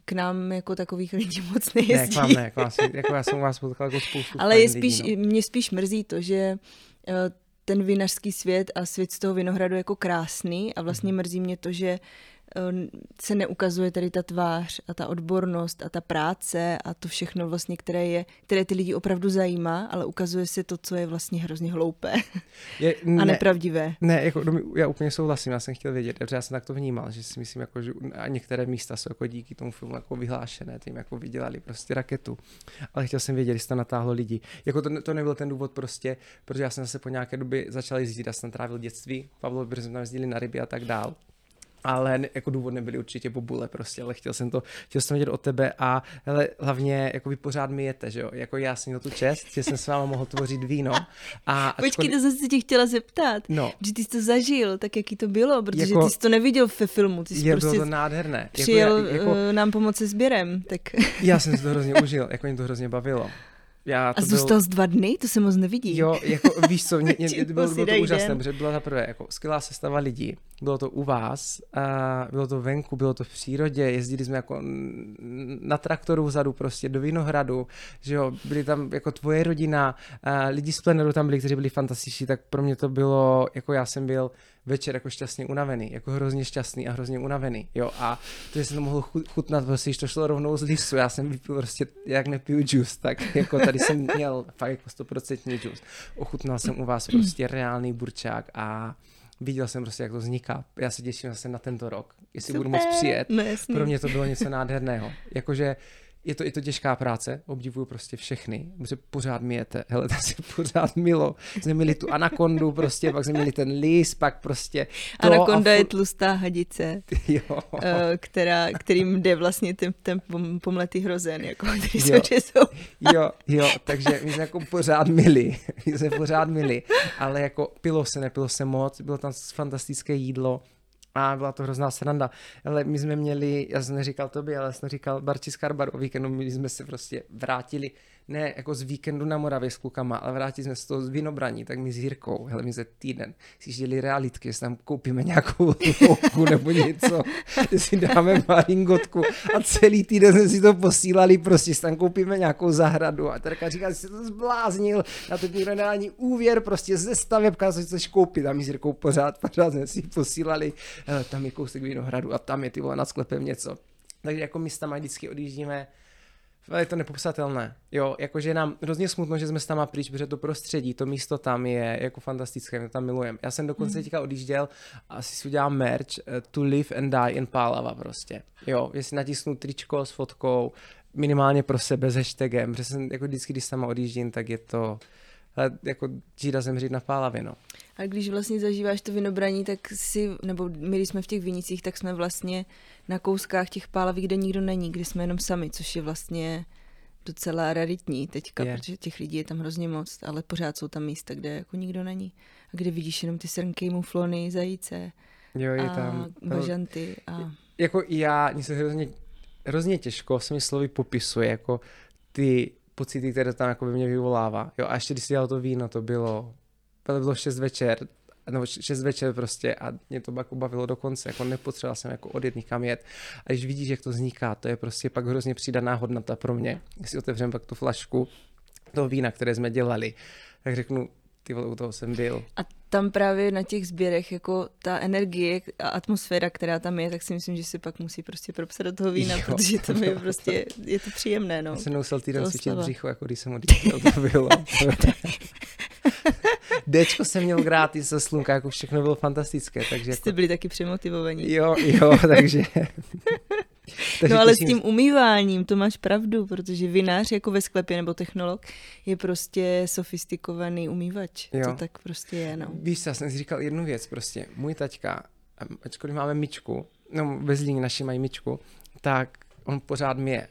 S2: k nám jako takových lidí [laughs] moc
S1: Ne,
S2: nejezdí.
S1: jak vám ne, jako, vás, jako já jsem vás potkal jako spoustu
S2: Ale je spíš,
S1: lidí, no.
S2: mě spíš mrzí to, že eh, ten vinařský svět a svět z toho vinohradu je jako krásný a vlastně
S1: Mhm.
S2: mrzí mě to, že se neukazuje tady ta tvář a ta odbornost a ta práce a to všechno vlastně, které je, které ty lidi opravdu zajímá, ale ukazuje se to, co je vlastně hrozně hloupé
S1: Je, [laughs]
S2: a
S1: ne,
S2: nepravdivé.
S1: Ne, jako, no, já úplně souhlasím, já jsem chtěl vědět, protože já jsem tak to vnímal, že si myslím, jako, že a některé místa jsou jako díky tomu filmu jako vyhlášené, tím jako vydělali prostě raketu. Ale chtěl jsem vědět, jestli to natáhlo lidi. Jako to, to nebyl ten důvod prostě, protože já jsem zase po nějaké době začal jezdit, já jsem trávil dětství, Pavlo, protože jsme tam jezdili na ryby a tak dál. Ale jako důvod nebyly určitě bobule prostě, ale chtěl jsem to, chtěl jsem vědět o tebe a hele, hlavně jako vy pořád mi jete, že jo, jako já jsem měl tu čest, že jsem s váma mohl tvořit víno a
S2: Počkej, to jsem se tě chtěla zeptat.
S1: No.
S2: Že ty jsi to zažil, tak jaký to bylo, protože
S1: Jako-
S2: ty jsi to neviděl ve filmu, ty jsi
S1: je,
S2: prostě
S1: bylo to nádherné.
S2: přijel
S1: jako, já, jako,
S2: eh, nám pomoct se sběrem, tak
S1: Já jsem si to hrozně užil, jako mě to hrozně bavilo. Já
S2: to a zůstal byl... z dva dny? To se moc nevidí.
S1: Jo, jako víš co, mě, [laughs] mě, bylo, bylo to úžasné, protože byla za prvé jako skvělá sestava lidí, bylo to u vás, a bylo to venku, bylo to v přírodě, jezdili jsme jako na traktoru vzadu prostě do Vinohradu, že jo, byli tam jako tvoje rodina, a lidi z pleneru tam byli, kteří byli fantastiční, tak pro mě to bylo, jako já jsem byl večer jako šťastně unavený, jako hrozně šťastný a hrozně unavený, jo, a to, že jsem to mohl chutnat, prostě, když to šlo rovnou z lisu, já jsem vypil prostě, jak nepiju juice, tak jako tady jsem měl fakt jako stoprocentní juice. Ochutnal jsem u vás prostě reálný burčák a viděl jsem prostě, jak to vzniká. Já se těším zase na tento rok, jestli Super. budu moct přijet. No, Pro mě to bylo něco nádherného. Jakože je to, je to těžká práce, obdivuju prostě všechny, protože pořád mijete, [laughs] hele, to si pořád milo, jsme měli tu anakondu prostě, pak jsme měli ten lis, pak prostě
S2: to Anakonda a je tlustá hadice, [laughs] jo. Eh, která, kterým jde vlastně ten, ten pomletý hrozen, jako [laughs] který jo. jsou.
S1: jo, jo, takže my jsme jako pořád mili, my jsme pořád mili, ale jako pilo se, nepilo se moc, bylo tam fantastické jídlo, a byla to hrozná sranda. Ale my jsme měli, já jsem neříkal tobě, ale jsem říkal Barči Skarbar o víkendu, my jsme se prostě vrátili ne jako z víkendu na Moravě s klukama, ale vrátili jsme se to z vinobraní, tak my s Jirkou, hele, my ze týden si žili realitky, jestli tam koupíme nějakou louku nebo něco, že si dáme maringotku a celý týden jsme si to posílali, prostě si tam koupíme nějakou zahradu a Terka říká, že jsi to zbláznil, na to nikdo ani úvěr, prostě ze stavebka co chceš koupit a my s Jirkou pořád, pořád jsme si posílali, hele, tam je kousek vinohradu a tam je ty vole nad sklepem něco. Takže jako my tam vždycky odjíždíme je to nepopsatelné. Jo, jakože nám hrozně smutno, že jsme s tam pryč, protože to prostředí, to místo tam je jako fantastické, my tam milujeme. Já jsem dokonce mm. teďka odjížděl a asi si udělám merch uh, To Live and Die in Pálava prostě. Jo, jestli natisnu tričko s fotkou, minimálně pro sebe s hashtagem, protože jsem jako vždycky, když sama odjíždím, tak je to jako žít a zemřít na pálavě, no.
S2: A když vlastně zažíváš to vinobraní, tak si, nebo my, když jsme v těch vinicích, tak jsme vlastně na kouskách těch pálaví, kde nikdo není, kde jsme jenom sami, což je vlastně docela raritní teďka, je. protože těch lidí je tam hrozně moc, ale pořád jsou tam místa, kde jako nikdo není. A kde vidíš jenom ty srnky, muflony, zajíce
S1: jo, je a tam,
S2: bažanty. A...
S1: Jako já, mě se hrozně, hrozně těžko mi slovy popisuje, jako ty pocity, které tam jako by mě vyvolává. Jo, a ještě když si dělal to víno, to bylo, bylo 6 večer, nebo 6 večer prostě a mě to jako bavilo do konce, jako nepotřeboval jsem jako odjet nikam jet. A když vidíš, jak to vzniká, to je prostě pak hrozně přidaná hodnota pro mě. Když otevřem pak tu flašku toho vína, které jsme dělali, tak řeknu, ty vole, u toho jsem byl.
S2: A tam právě na těch sběrech jako ta energie a atmosféra, která tam je, tak si myslím, že si pak musí prostě propsat do toho vína, jo. protože to [laughs] je prostě, je to příjemné, no. Já
S1: jsem nemusel týden cvičit břicho, jako když jsem odjížděl, to bylo. [laughs] [laughs] Dčko jsem měl gratis ze slunka, jako všechno bylo fantastické. Takže
S2: Jste jako... byli taky přemotivovaní.
S1: Jo, jo, [laughs] takže... [laughs]
S2: takže no ale s tím umýváním, to máš pravdu, protože vinář jako ve sklepě nebo technolog je prostě sofistikovaný umývač. Jo. To tak prostě je, no.
S1: Víš, já jsem si říkal jednu věc prostě. Můj taťka, ačkoliv máme myčku, no ve Zlíně naši mají myčku, tak on pořád mě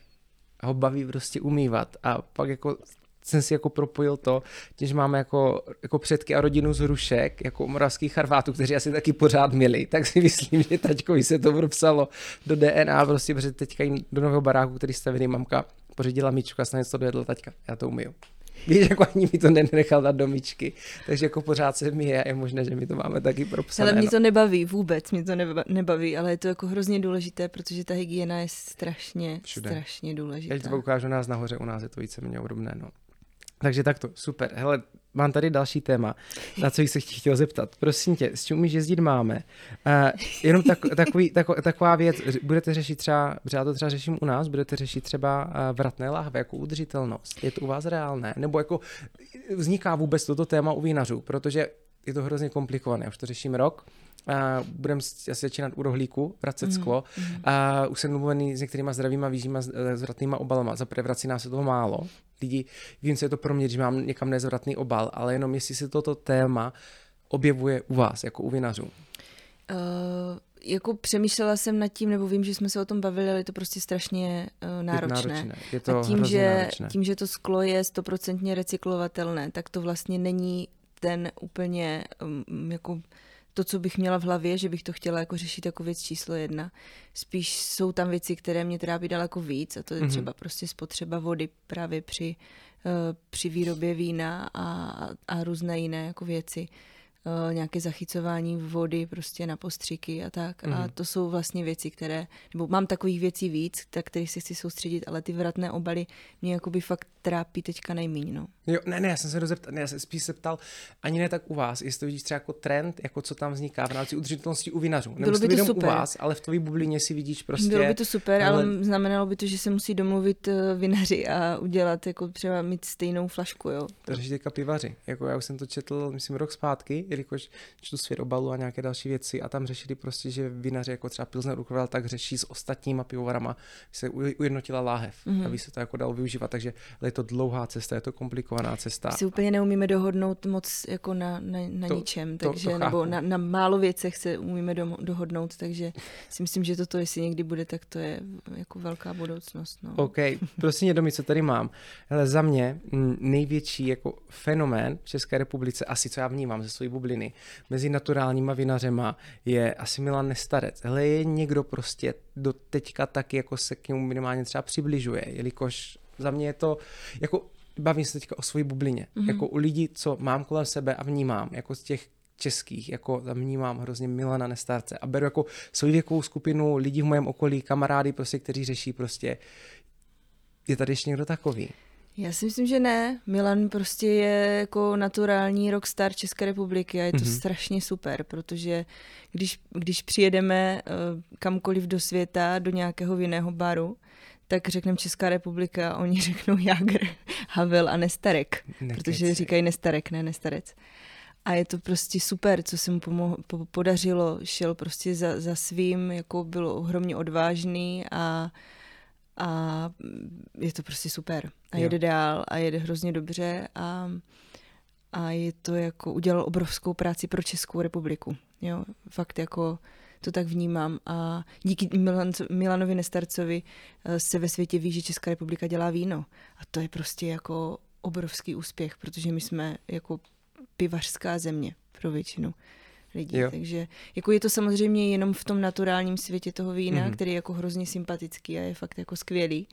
S1: ho baví prostě umývat a pak jako jsem si jako propojil to, že máme jako, jako předky a rodinu z Hrušek, jako moravských Charvátů, kteří asi taky pořád měli, tak si myslím, že taťkovi se to propsalo do DNA, prostě, protože teďka do nového baráku, který stavěný mamka, pořídila míčku a snad to dojedla taťka, já to umiju. Víš, jako ani mi to nenechal dát do myčky, takže jako pořád se mi je, je možné, že mi to máme taky propsané.
S2: Ale mě no. to nebaví vůbec, mě to nebaví, ale je to jako hrozně důležité, protože ta hygiena je strašně, Všude. strašně důležitá.
S1: Já to ukážu nás nahoře, u nás je to víceméně obdobné, no. Takže takto, super. Hele, mám tady další téma, na co se chtěl zeptat. Prosím tě, s čím umíš jezdit máme? Uh, jenom tak, takový, tako, taková věc, budete řešit třeba, já to třeba řeším u nás, budete řešit třeba uh, vratné lahve jako udržitelnost. Je to u vás reálné? Nebo jako vzniká vůbec toto téma u vinařů? Protože je to hrozně komplikované, už to řeším rok, uh, budeme asi začínat u rohlíku, vracet mm, sklo. Mm. Uh, už jsem domluvený s některýma zdravýma výžíma, zvratnýma obalama. Za prvé vrací nás se toho málo. Lidi, vím, co je to pro mě, když mám někam nezvratný obal, ale jenom jestli se toto téma objevuje u vás, jako u vinařů. Uh,
S2: jako přemýšlela jsem nad tím, nebo vím, že jsme se o tom bavili, ale je to prostě strašně uh, náročné.
S1: Je, náročné. je to
S2: A tím,
S1: že,
S2: náročné. tím, že to sklo je stoprocentně recyklovatelné, tak to vlastně není ten úplně um, jako to, co bych měla v hlavě, že bych to chtěla jako řešit jako věc číslo jedna. Spíš jsou tam věci, které mě trápí daleko víc a to je mm-hmm. třeba prostě spotřeba vody právě při, uh, při výrobě vína a, a různé jiné jako věci. Uh, nějaké zachycování vody prostě na postřiky a tak. Mm-hmm. A mhm. to jsou vlastně věci, které, nebo mám takových věcí víc, tak kterých se chci soustředit, ale ty vratné obaly mě jakoby fakt trápí teďka nejméně. No.
S1: Jo, ne, ne, já jsem se rozeptal, ne, já jsem spíš se ptal, ani ne tak u vás, jestli to vidíš třeba jako trend, jako co tam vzniká v rámci udržitelnosti u vinařů.
S2: Bylo by to super.
S1: u vás, ale v tvojí bublině si vidíš prostě...
S2: Bylo by to super, ale... ale znamenalo by to, že se musí domluvit eh, vinaři a udělat, jako třeba mít stejnou flašku, jo.
S1: To řeší teďka pivaři. Jako já už jsem to četl, myslím, rok zpátky, jelikož čtu svět obalu a nějaké další věci a tam řešili prostě, že vinaři jako třeba Pilsner Urquell tak řeší s ostatníma pivovarama, se ujednotila láhev, mm-hmm. aby se to jako dalo využívat, takže je to dlouhá cesta, je to komplikovaná cesta.
S2: Si úplně neumíme dohodnout moc jako na, na, na to, ničem, takže, to, to nebo na, na málo věcech se umíme do, dohodnout, takže si myslím, že toto, jestli někdy bude, tak to je jako velká budoucnost. No.
S1: OK, prosím mě domy, co tady mám. Hele, za mě největší jako fenomén v České republice, asi co já vnímám ze své bubliny, mezi naturálníma vinařema je asi Milan Nestarec. Hele, je někdo prostě do teďka taky jako se k němu minimálně třeba přibližuje, jelikož za mě je to, jako bavím se teďka o své bublině, mm-hmm. jako u lidí, co mám kolem sebe a vnímám, jako z těch českých, jako tam vnímám hrozně Milana Nestarce a beru jako svou věkovou skupinu lidí v mém okolí, kamarády prostě, kteří řeší prostě, je tady ještě někdo takový?
S2: Já si myslím, že ne. Milan prostě je jako naturální rockstar České republiky a je to mm-hmm. strašně super, protože když, když přijedeme uh, kamkoliv do světa, do nějakého jiného baru, tak řekneme Česká republika a oni [laughs] řeknou Jager, Havel a Nestarek, Nekeci. protože říkají Nestarek, ne Nestarec. A je to prostě super, co se mu pomo- po- podařilo. Šel prostě za, za svým, jako byl ohromně odvážný a, a je to prostě super. A jo. jede dál a jede hrozně dobře a, a je to jako, udělal obrovskou práci pro Českou republiku. Jo, fakt jako to tak vnímám. A díky Milan, Milanovi Nestarcovi eh, se ve světě ví, že Česká republika dělá víno. A to je prostě jako obrovský úspěch, protože my jsme jako pivařská země pro většinu lidí. Jo. Takže jako je to samozřejmě jenom v tom naturálním světě toho vína, mm-hmm. který je jako hrozně sympatický a je fakt jako skvělý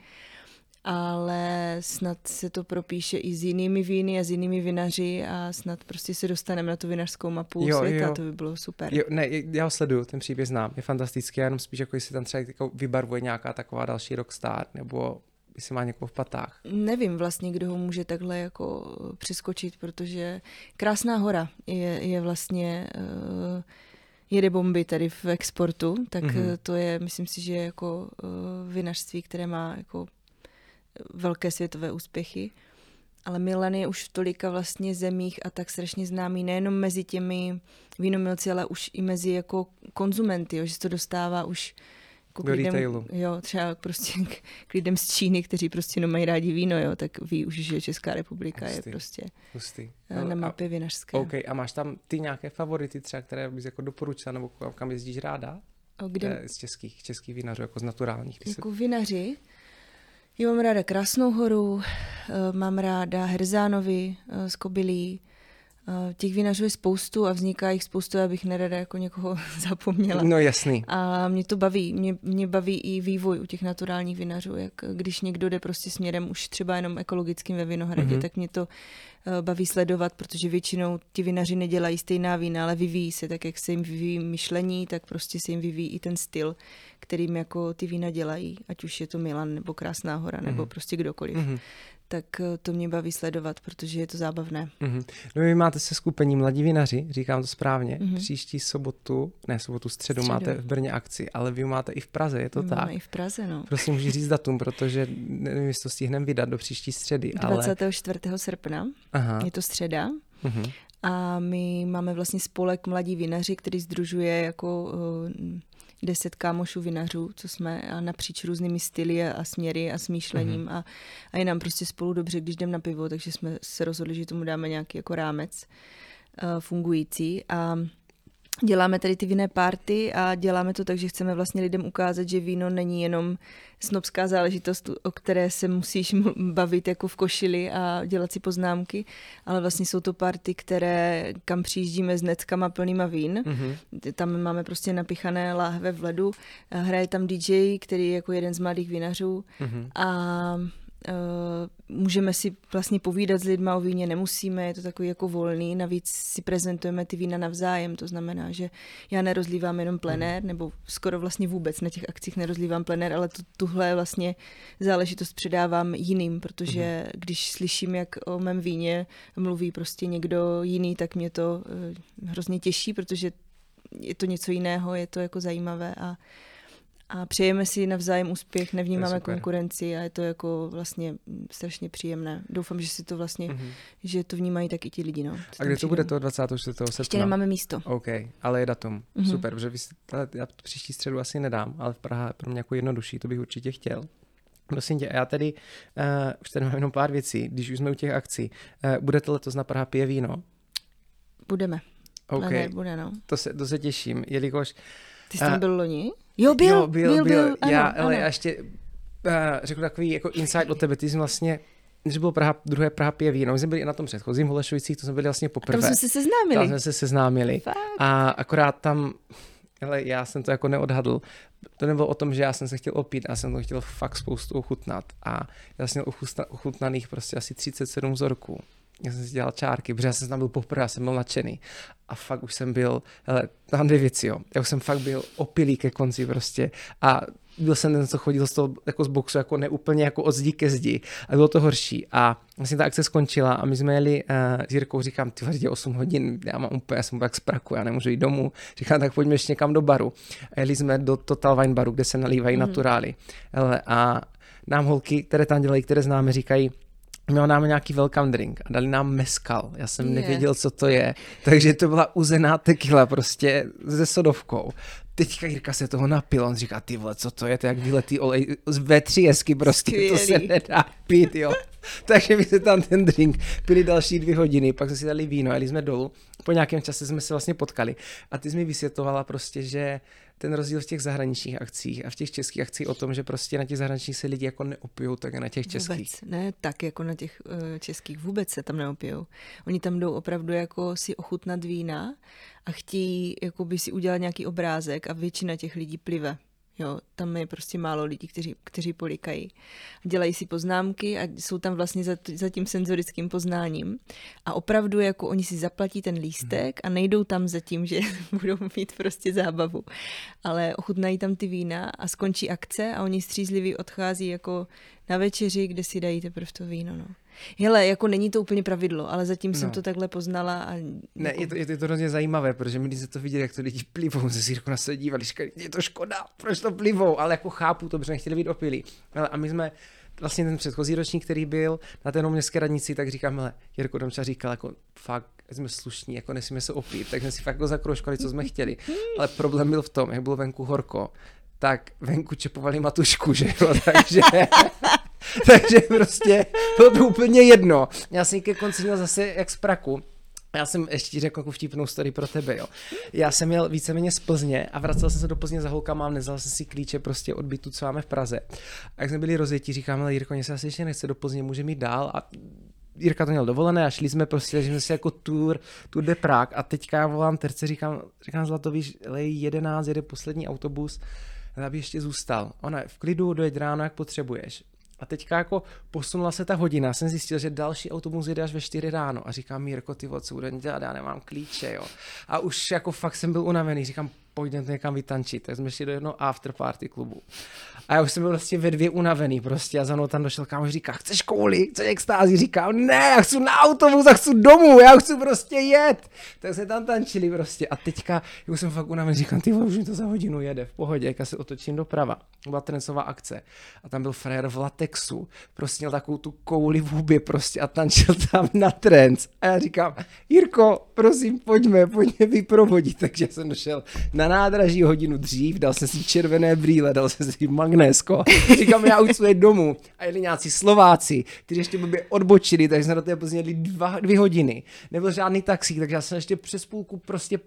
S2: ale snad se to propíše i s jinými víny a s jinými vinaři a snad prostě se dostaneme na tu vinařskou mapu jo, světa, jo. to by bylo super.
S1: Jo, ne, já ho sleduju, ten příběh znám, je fantastický, já jenom spíš jako jestli tam třeba jako vybarvuje nějaká taková další rockstar, nebo jestli má někoho v patách.
S2: Nevím vlastně, kdo ho může takhle jako přeskočit, protože Krásná hora je, je vlastně uh, jede bomby tady v exportu, tak mm-hmm. to je, myslím si, že jako uh, vinařství, které má jako velké světové úspěchy. Ale Milan je už v tolika vlastně zemích a tak strašně známý nejenom mezi těmi vínomilci, ale už i mezi jako konzumenty, jo, že se to dostává už
S1: jako k lidem, retailu.
S2: jo, třeba prostě k, k lidem z Číny, kteří prostě nemají rádi víno, jo, tak ví už, že Česká republika Hustý. je prostě Hustý. Eh, na mapě vinařské.
S1: OK, a máš tam ty nějaké favority třeba, které bys jako doporučila, nebo kam jezdíš ráda?
S2: O, kde?
S1: Eh, z českých, českých vinařů, jako z naturálních.
S2: Jako se... vinaři? Jo, mám ráda Krásnou horu, eh, mám ráda Herzánovi z Kobylí, těch vinařů je spoustu a vzniká jich spoustu, abych nerada jako někoho [laughs] zapomněla.
S1: No jasný.
S2: A mě to baví. Mě, mě baví i vývoj u těch naturálních vinařů. Jak když někdo jde prostě směrem už třeba jenom ekologickým ve Vinohradě, mm-hmm. tak mě to uh, baví sledovat, protože většinou ti vinaři nedělají stejná vína, ale vyvíjí se. Tak jak se jim vyvíjí myšlení, tak prostě se jim vyvíjí i ten styl, kterým jako ty vína dělají. Ať už je to Milan nebo Krásná hora, nebo mm-hmm. prostě kdokoliv. Mm-hmm tak eh, to mě baví sledovat, protože je to zábavné.
S1: Mm-hmm. No vy máte se skupení Mladí vinaři, říkám to správně, mm-hmm. příští sobotu, ne sobotu, středu, středu máte v Brně akci, ale vy máte i v Praze, je to
S2: My
S1: tak?
S2: Máme i v Praze, no.
S1: Prosím, můžu říct datum, protože nevím, jestli to stihneme vydat do příští středy.
S2: 24. Ale... srpna, Aha. je to středa. Mm-hmm. A my máme vlastně spolek Mladí vinaři, který združuje jako uh, deset kámošů vinařů, co jsme napříč různými styly a, a směry a smýšlením mm-hmm. a, a je nám prostě spolu dobře, když jdem na pivo, takže jsme se rozhodli, že tomu dáme nějaký jako rámec uh, fungující a Děláme tady ty vinné party a děláme to tak, že chceme vlastně lidem ukázat, že víno není jenom snobská záležitost, o které se musíš [laughs] bavit jako v košili a dělat si poznámky, ale vlastně jsou to party, které, kam přijíždíme s neckama plnýma vín. Mm-hmm. Tam máme prostě napichané láhve v ledu. Hraje tam DJ, který je jako jeden z mladých vinařů mm-hmm. a můžeme si vlastně povídat s lidma o víně, nemusíme, je to takový jako volný, navíc si prezentujeme ty vína navzájem, to znamená, že já nerozlívám jenom plenér, nebo skoro vlastně vůbec na těch akcích nerozlívám plenér, ale tu, tuhle vlastně záležitost předávám jiným, protože uh když slyším, jak o mém víně mluví prostě někdo jiný, tak mě to uh, hrozně těší, protože je to něco jiného, je to jako zajímavé a a přejeme si navzájem úspěch, nevnímáme konkurenci a je to jako vlastně strašně příjemné. Doufám, že si to vlastně, mm-hmm. že to vnímají tak i ti lidi. No,
S1: a kde to bude to 24. srpna?
S2: Ještě nemáme místo.
S1: OK, ale je datum. Mm-hmm. Super, protože vy, já příští středu asi nedám, ale v Praha je pro mě jako jednodušší, to bych určitě chtěl. Prosím tě, já tady uh, už tady mám jenom pár věcí, když už jsme u těch akcí. Uh, budete letos na Praha pije víno?
S2: Budeme.
S1: OK,
S2: bude, no.
S1: to, se, to se těším, jelikož...
S2: Ty jsi tam uh, byl loni? Jo, byl, jo, byl, byl, byl. byl.
S1: Já,
S2: ano,
S1: ale
S2: ano.
S1: ještě uh, řeknu takový jako insight o tebe. Ty jsi vlastně když byl Praha, druhé Praha pije víno, my jsme byli i na tom předchozím Holešovicích, to jsme byli vlastně poprvé.
S2: A tam jsme se seznámili.
S1: Tam jsme se seznámili.
S2: Fakt.
S1: A akorát tam, ale já jsem to jako neodhadl. To nebylo o tom, že já jsem se chtěl opít, já jsem to chtěl fakt spoustu ochutnat. A já jsem měl ochutnaných prostě asi 37 vzorků já jsem si dělal čárky, protože já jsem tam byl poprvé, já jsem byl nadšený. A fakt už jsem byl, hele, tam dvě věci, jo. Já už jsem fakt byl opilý ke konci prostě. A byl jsem ten, co chodil z toho jako z boxu, jako neúplně jako od zdi ke zdi. A bylo to horší. A vlastně ta akce skončila a my jsme jeli uh, s Jirkou, říkám, ty vadě 8 hodin, já mám úplně, já jsem jak z praku, já nemůžu jít domů. Říkám, tak pojďme ještě někam do baru. A jeli jsme do Total Wine baru, kde se nalívají mm. naturály. Hele, a nám holky, které tam dělají, které známe, říkají, měl nám nějaký welcome drink a dali nám meskal. Já jsem je. nevěděl, co to je. Takže to byla uzená tequila prostě se sodovkou. Teďka Jirka se toho napil, on říká, ty vole, co to je, to je jak vyletý olej z V3 prostě, Skvělý. to se nedá pít, jo. [laughs] Takže my se tam ten drink pili další dvě hodiny, pak jsme si dali víno, jeli jsme dolů, po nějakém čase jsme se vlastně potkali a ty jsi mi vysvětlovala prostě, že ten rozdíl v těch zahraničních akcích a v těch českých akcích o tom, že prostě na těch zahraničních se lidi jako neopijou, tak na těch českých.
S2: Vůbec, ne tak jako na těch uh, českých, vůbec se tam neopijou. Oni tam jdou opravdu jako si ochutnat vína a chtějí jako by si udělat nějaký obrázek a většina těch lidí plive. Jo, tam je prostě málo lidí, kteří, kteří polikají. Dělají si poznámky a jsou tam vlastně za, za tím senzorickým poznáním. A opravdu jako oni si zaplatí ten lístek a nejdou tam za tím, že [laughs] budou mít prostě zábavu. Ale ochutnají tam ty vína a skončí akce a oni střízliví odchází jako na večeři, kde si dají teprve to víno. No. Hele, jako není to úplně pravidlo, ale zatím no. jsem to takhle poznala. A jako...
S1: Ne, je to, je, to, je to hrozně zajímavé, protože my když se to viděli, jak to lidi plivou, se si na se dívali, říkali, je to škoda, proč to plivou, ale jako chápu to, protože nechtěli být opilí. Ale a my jsme, vlastně ten předchozí ročník, který byl na té městské radnici, tak říkám, hele, Jirko Domča říkal, jako fakt, jsme slušní, jako nesmíme se opít, tak jsme si fakt jako zakroužkovali, co jsme chtěli. Ale problém byl v tom, jak bylo venku horko, tak venku čepovali matušku, že jo, [laughs] takže [laughs] Takže prostě bylo to úplně jedno. Já jsem ke konci měl zase jak z praku. Já jsem ještě řekl jako vtipnou story pro tebe, jo. Já jsem měl víceméně z Plzně a vracel jsem se do Plzně za holkama, nezal jsem si klíče prostě od bytu, co máme v Praze. A jak jsme byli rozjetí, říkám, ale Jirko, mě se asi ještě nechce do Plzně, může mít dál a Jirka to měl dovolené a šli jsme prostě, že jsme si jako tour, tour de Prague a teďka volám terce, říkám, říkám Zlato, víš, lej 11, jede poslední autobus, aby ještě zůstal. Ona v klidu, dojď ráno, jak potřebuješ. A teďka jako posunula se ta hodina, jsem zjistil, že další autobus jede až ve 4 ráno a říkám Mírko, ty co budeme dělat, já nemám klíče, jo. A už jako fakt jsem byl unavený, říkám, pojďme někam vytančit. Tak jsme šli do jednoho afterparty klubu. A já už jsem byl vlastně ve dvě unavený prostě a za mnou tam došel kámoš říká, chceš kouli, chceš extázi? Říkám, ne, já chci na autobus, já chci domů, já chci prostě jet. Tak jsme tam tančili prostě a teďka, už jsem fakt unavený, říkám, ty už mi to za hodinu jede, v pohodě, jak já se otočím doprava. Byla trencová akce a tam byl frér v latexu, prostě měl takovou tu kouli v hubě prostě a tančil tam na trenc. A já říkám, Jirko, prosím, pojďme, pojďme vyprovodit. Takže jsem došel na nádraží hodinu dřív, dal jsem si červené brýle, dal jsem si magnésko. Říkám, já už svoje domů. A jeli nějací Slováci, kteří ještě by odbočili, takže jsme do té Plzně dva, dvě hodiny. Nebyl žádný taxík, takže já jsem ještě přes půlku prostě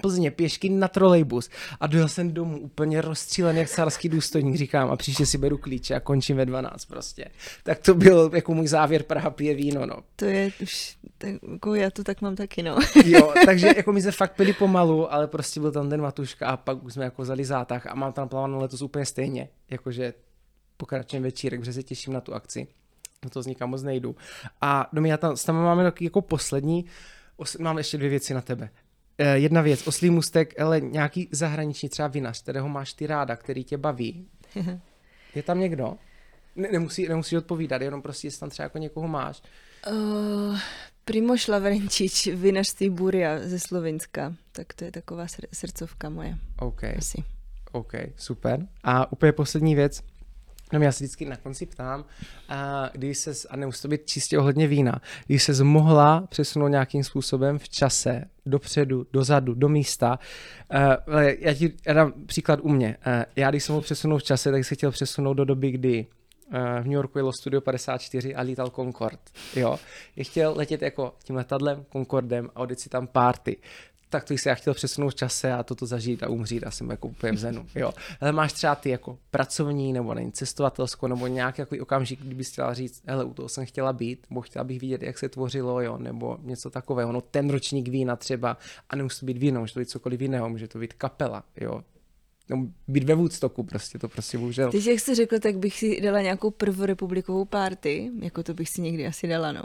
S1: Plzně pěšky na trolejbus a dojel jsem domů úplně rozstřílený jak carský důstojník, říkám a příště si beru klíče a končím ve 12 prostě. Tak to byl jako můj závěr Praha pije víno, no.
S2: To je už, tak, jako já to tak mám taky, no. [laughs]
S1: jo, [laughs] takže jako my se fakt pili pomalu, ale prostě byl tam ten Matuška a pak už jsme jako vzali zátah a mám tam plánované letos úplně stejně, jakože pokračujeme večírek, protože se těším na tu akci. Na to nikam moc nejdu. A no my já tam, tam máme taky jako poslední, os, mám ještě dvě věci na tebe. Eh, jedna věc, oslý mustek, ale nějaký zahraniční třeba vinař, kterého máš ty ráda, který tě baví. [laughs] Je tam někdo? Ne, nemusí, nemusí odpovídat, jenom prostě, jestli tam třeba jako někoho máš.
S2: Uh, Primoš Lavrenčič, vinařství Buria ze Slovenska. Tak to je taková srdcovka moje.
S1: OK. Asi. OK, super. A úplně poslední věc, No já se vždycky na konci ptám, a když se, a nemusí to být čistě ohledně vína, když se mohla přesunout nějakým způsobem v čase, dopředu, dozadu, do místa. Uh, já ti já dám příklad u mě. Uh, já když jsem ho přesunul v čase, tak se chtěl přesunout do doby, kdy uh, v New Yorku jelo Studio 54 a lítal Concorde. Jo. Je chtěl letět jako tím letadlem, Concordem a odjet si tam party tak to se já chtěl přesunout v čase a toto zažít a umřít a jsem jako úplně v zenu, jo. Ale máš třeba ty jako pracovní nebo není cestovatelsko nebo nějaký jako okamžik, kdyby chtěla říct, hele, u toho jsem chtěla být, nebo chtěla bych vidět, jak se tvořilo, jo, nebo něco takového, no ten ročník vína třeba a nemusí to být víno, může to být cokoliv jiného, může to být kapela, jo, no, být ve Woodstocku prostě, to prostě bohužel.
S2: Teď jak jsi řekl, tak bych si dala nějakou prvorepublikovou party, jako to bych si někdy asi dala, no.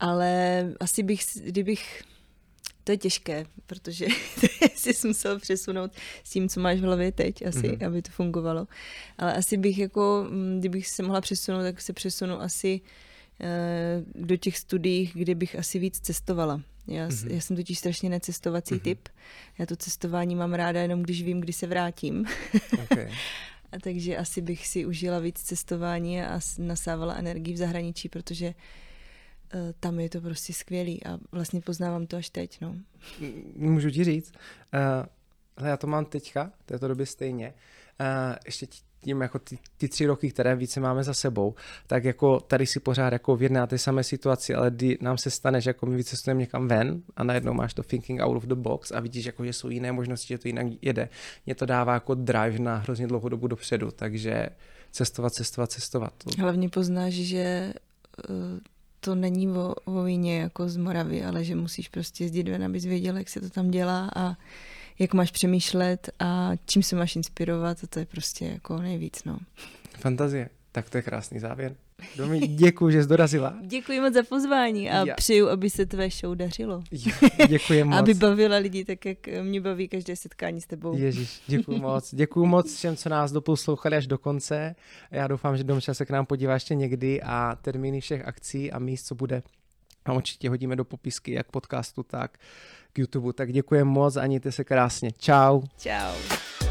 S2: Ale asi bych, kdybych to je těžké, protože [laughs] jsi musel přesunout s tím, co máš v hlavě teď, asi, mm-hmm. aby to fungovalo. Ale asi bych jako, mm, kdybych se mohla přesunout, tak se přesunu asi eh, do těch studií, kde bych asi víc cestovala. Já, mm-hmm. já jsem totiž strašně necestovací mm-hmm. typ. Já to cestování mám ráda jenom, když vím, kdy se vrátím. [laughs] Okay. a takže asi bych si užila víc cestování a nasávala energii v zahraničí, protože uh, tam je to prostě skvělý a vlastně poznávám to až teď, no.
S1: Můžu ti říct, uh, já to mám teďka, v této době stejně, uh, ještě tím jako ty, ty tři roky, které více máme za sebou, tak jako tady si pořád jako v jedné a té samé situaci, ale kdy nám se stane, že jako my vycestujeme někam ven a najednou máš to thinking out of the box a vidíš, jako, že jsou jiné možnosti, že to jinak jede. Mě to dává jako drive na hrozně dlouhou dobu dopředu, takže cestovat, cestovat, cestovat.
S2: Hlavně poznáš, že to není o, o víně jako z Moravy, ale že musíš prostě jezdit ven, abys věděl, jak se to tam dělá a jak máš přemýšlet a čím se máš inspirovat a to je prostě jako nejvíc, no.
S1: Fantazie. Tak to je krásný závěr. Domi, děkuji, že jsi dorazila. [laughs]
S2: Děkuji moc za pozvání a Já. přeju, aby se tvé show dařilo.
S1: děkuji [laughs] moc.
S2: aby bavila lidi tak, jak mě baví každé setkání s tebou.
S1: Ježíš, [laughs] děkuji moc. Děkuji moc všem, co nás doposlouchali až do konce. Já doufám, že Domča se k nám podívá ještě někdy a termíny všech akcí a míst, co bude a určitě hodíme do popisky jak podcastu, tak k YouTube. Tak děkuji moc a mějte se krásně. Ciao.
S2: Ciao.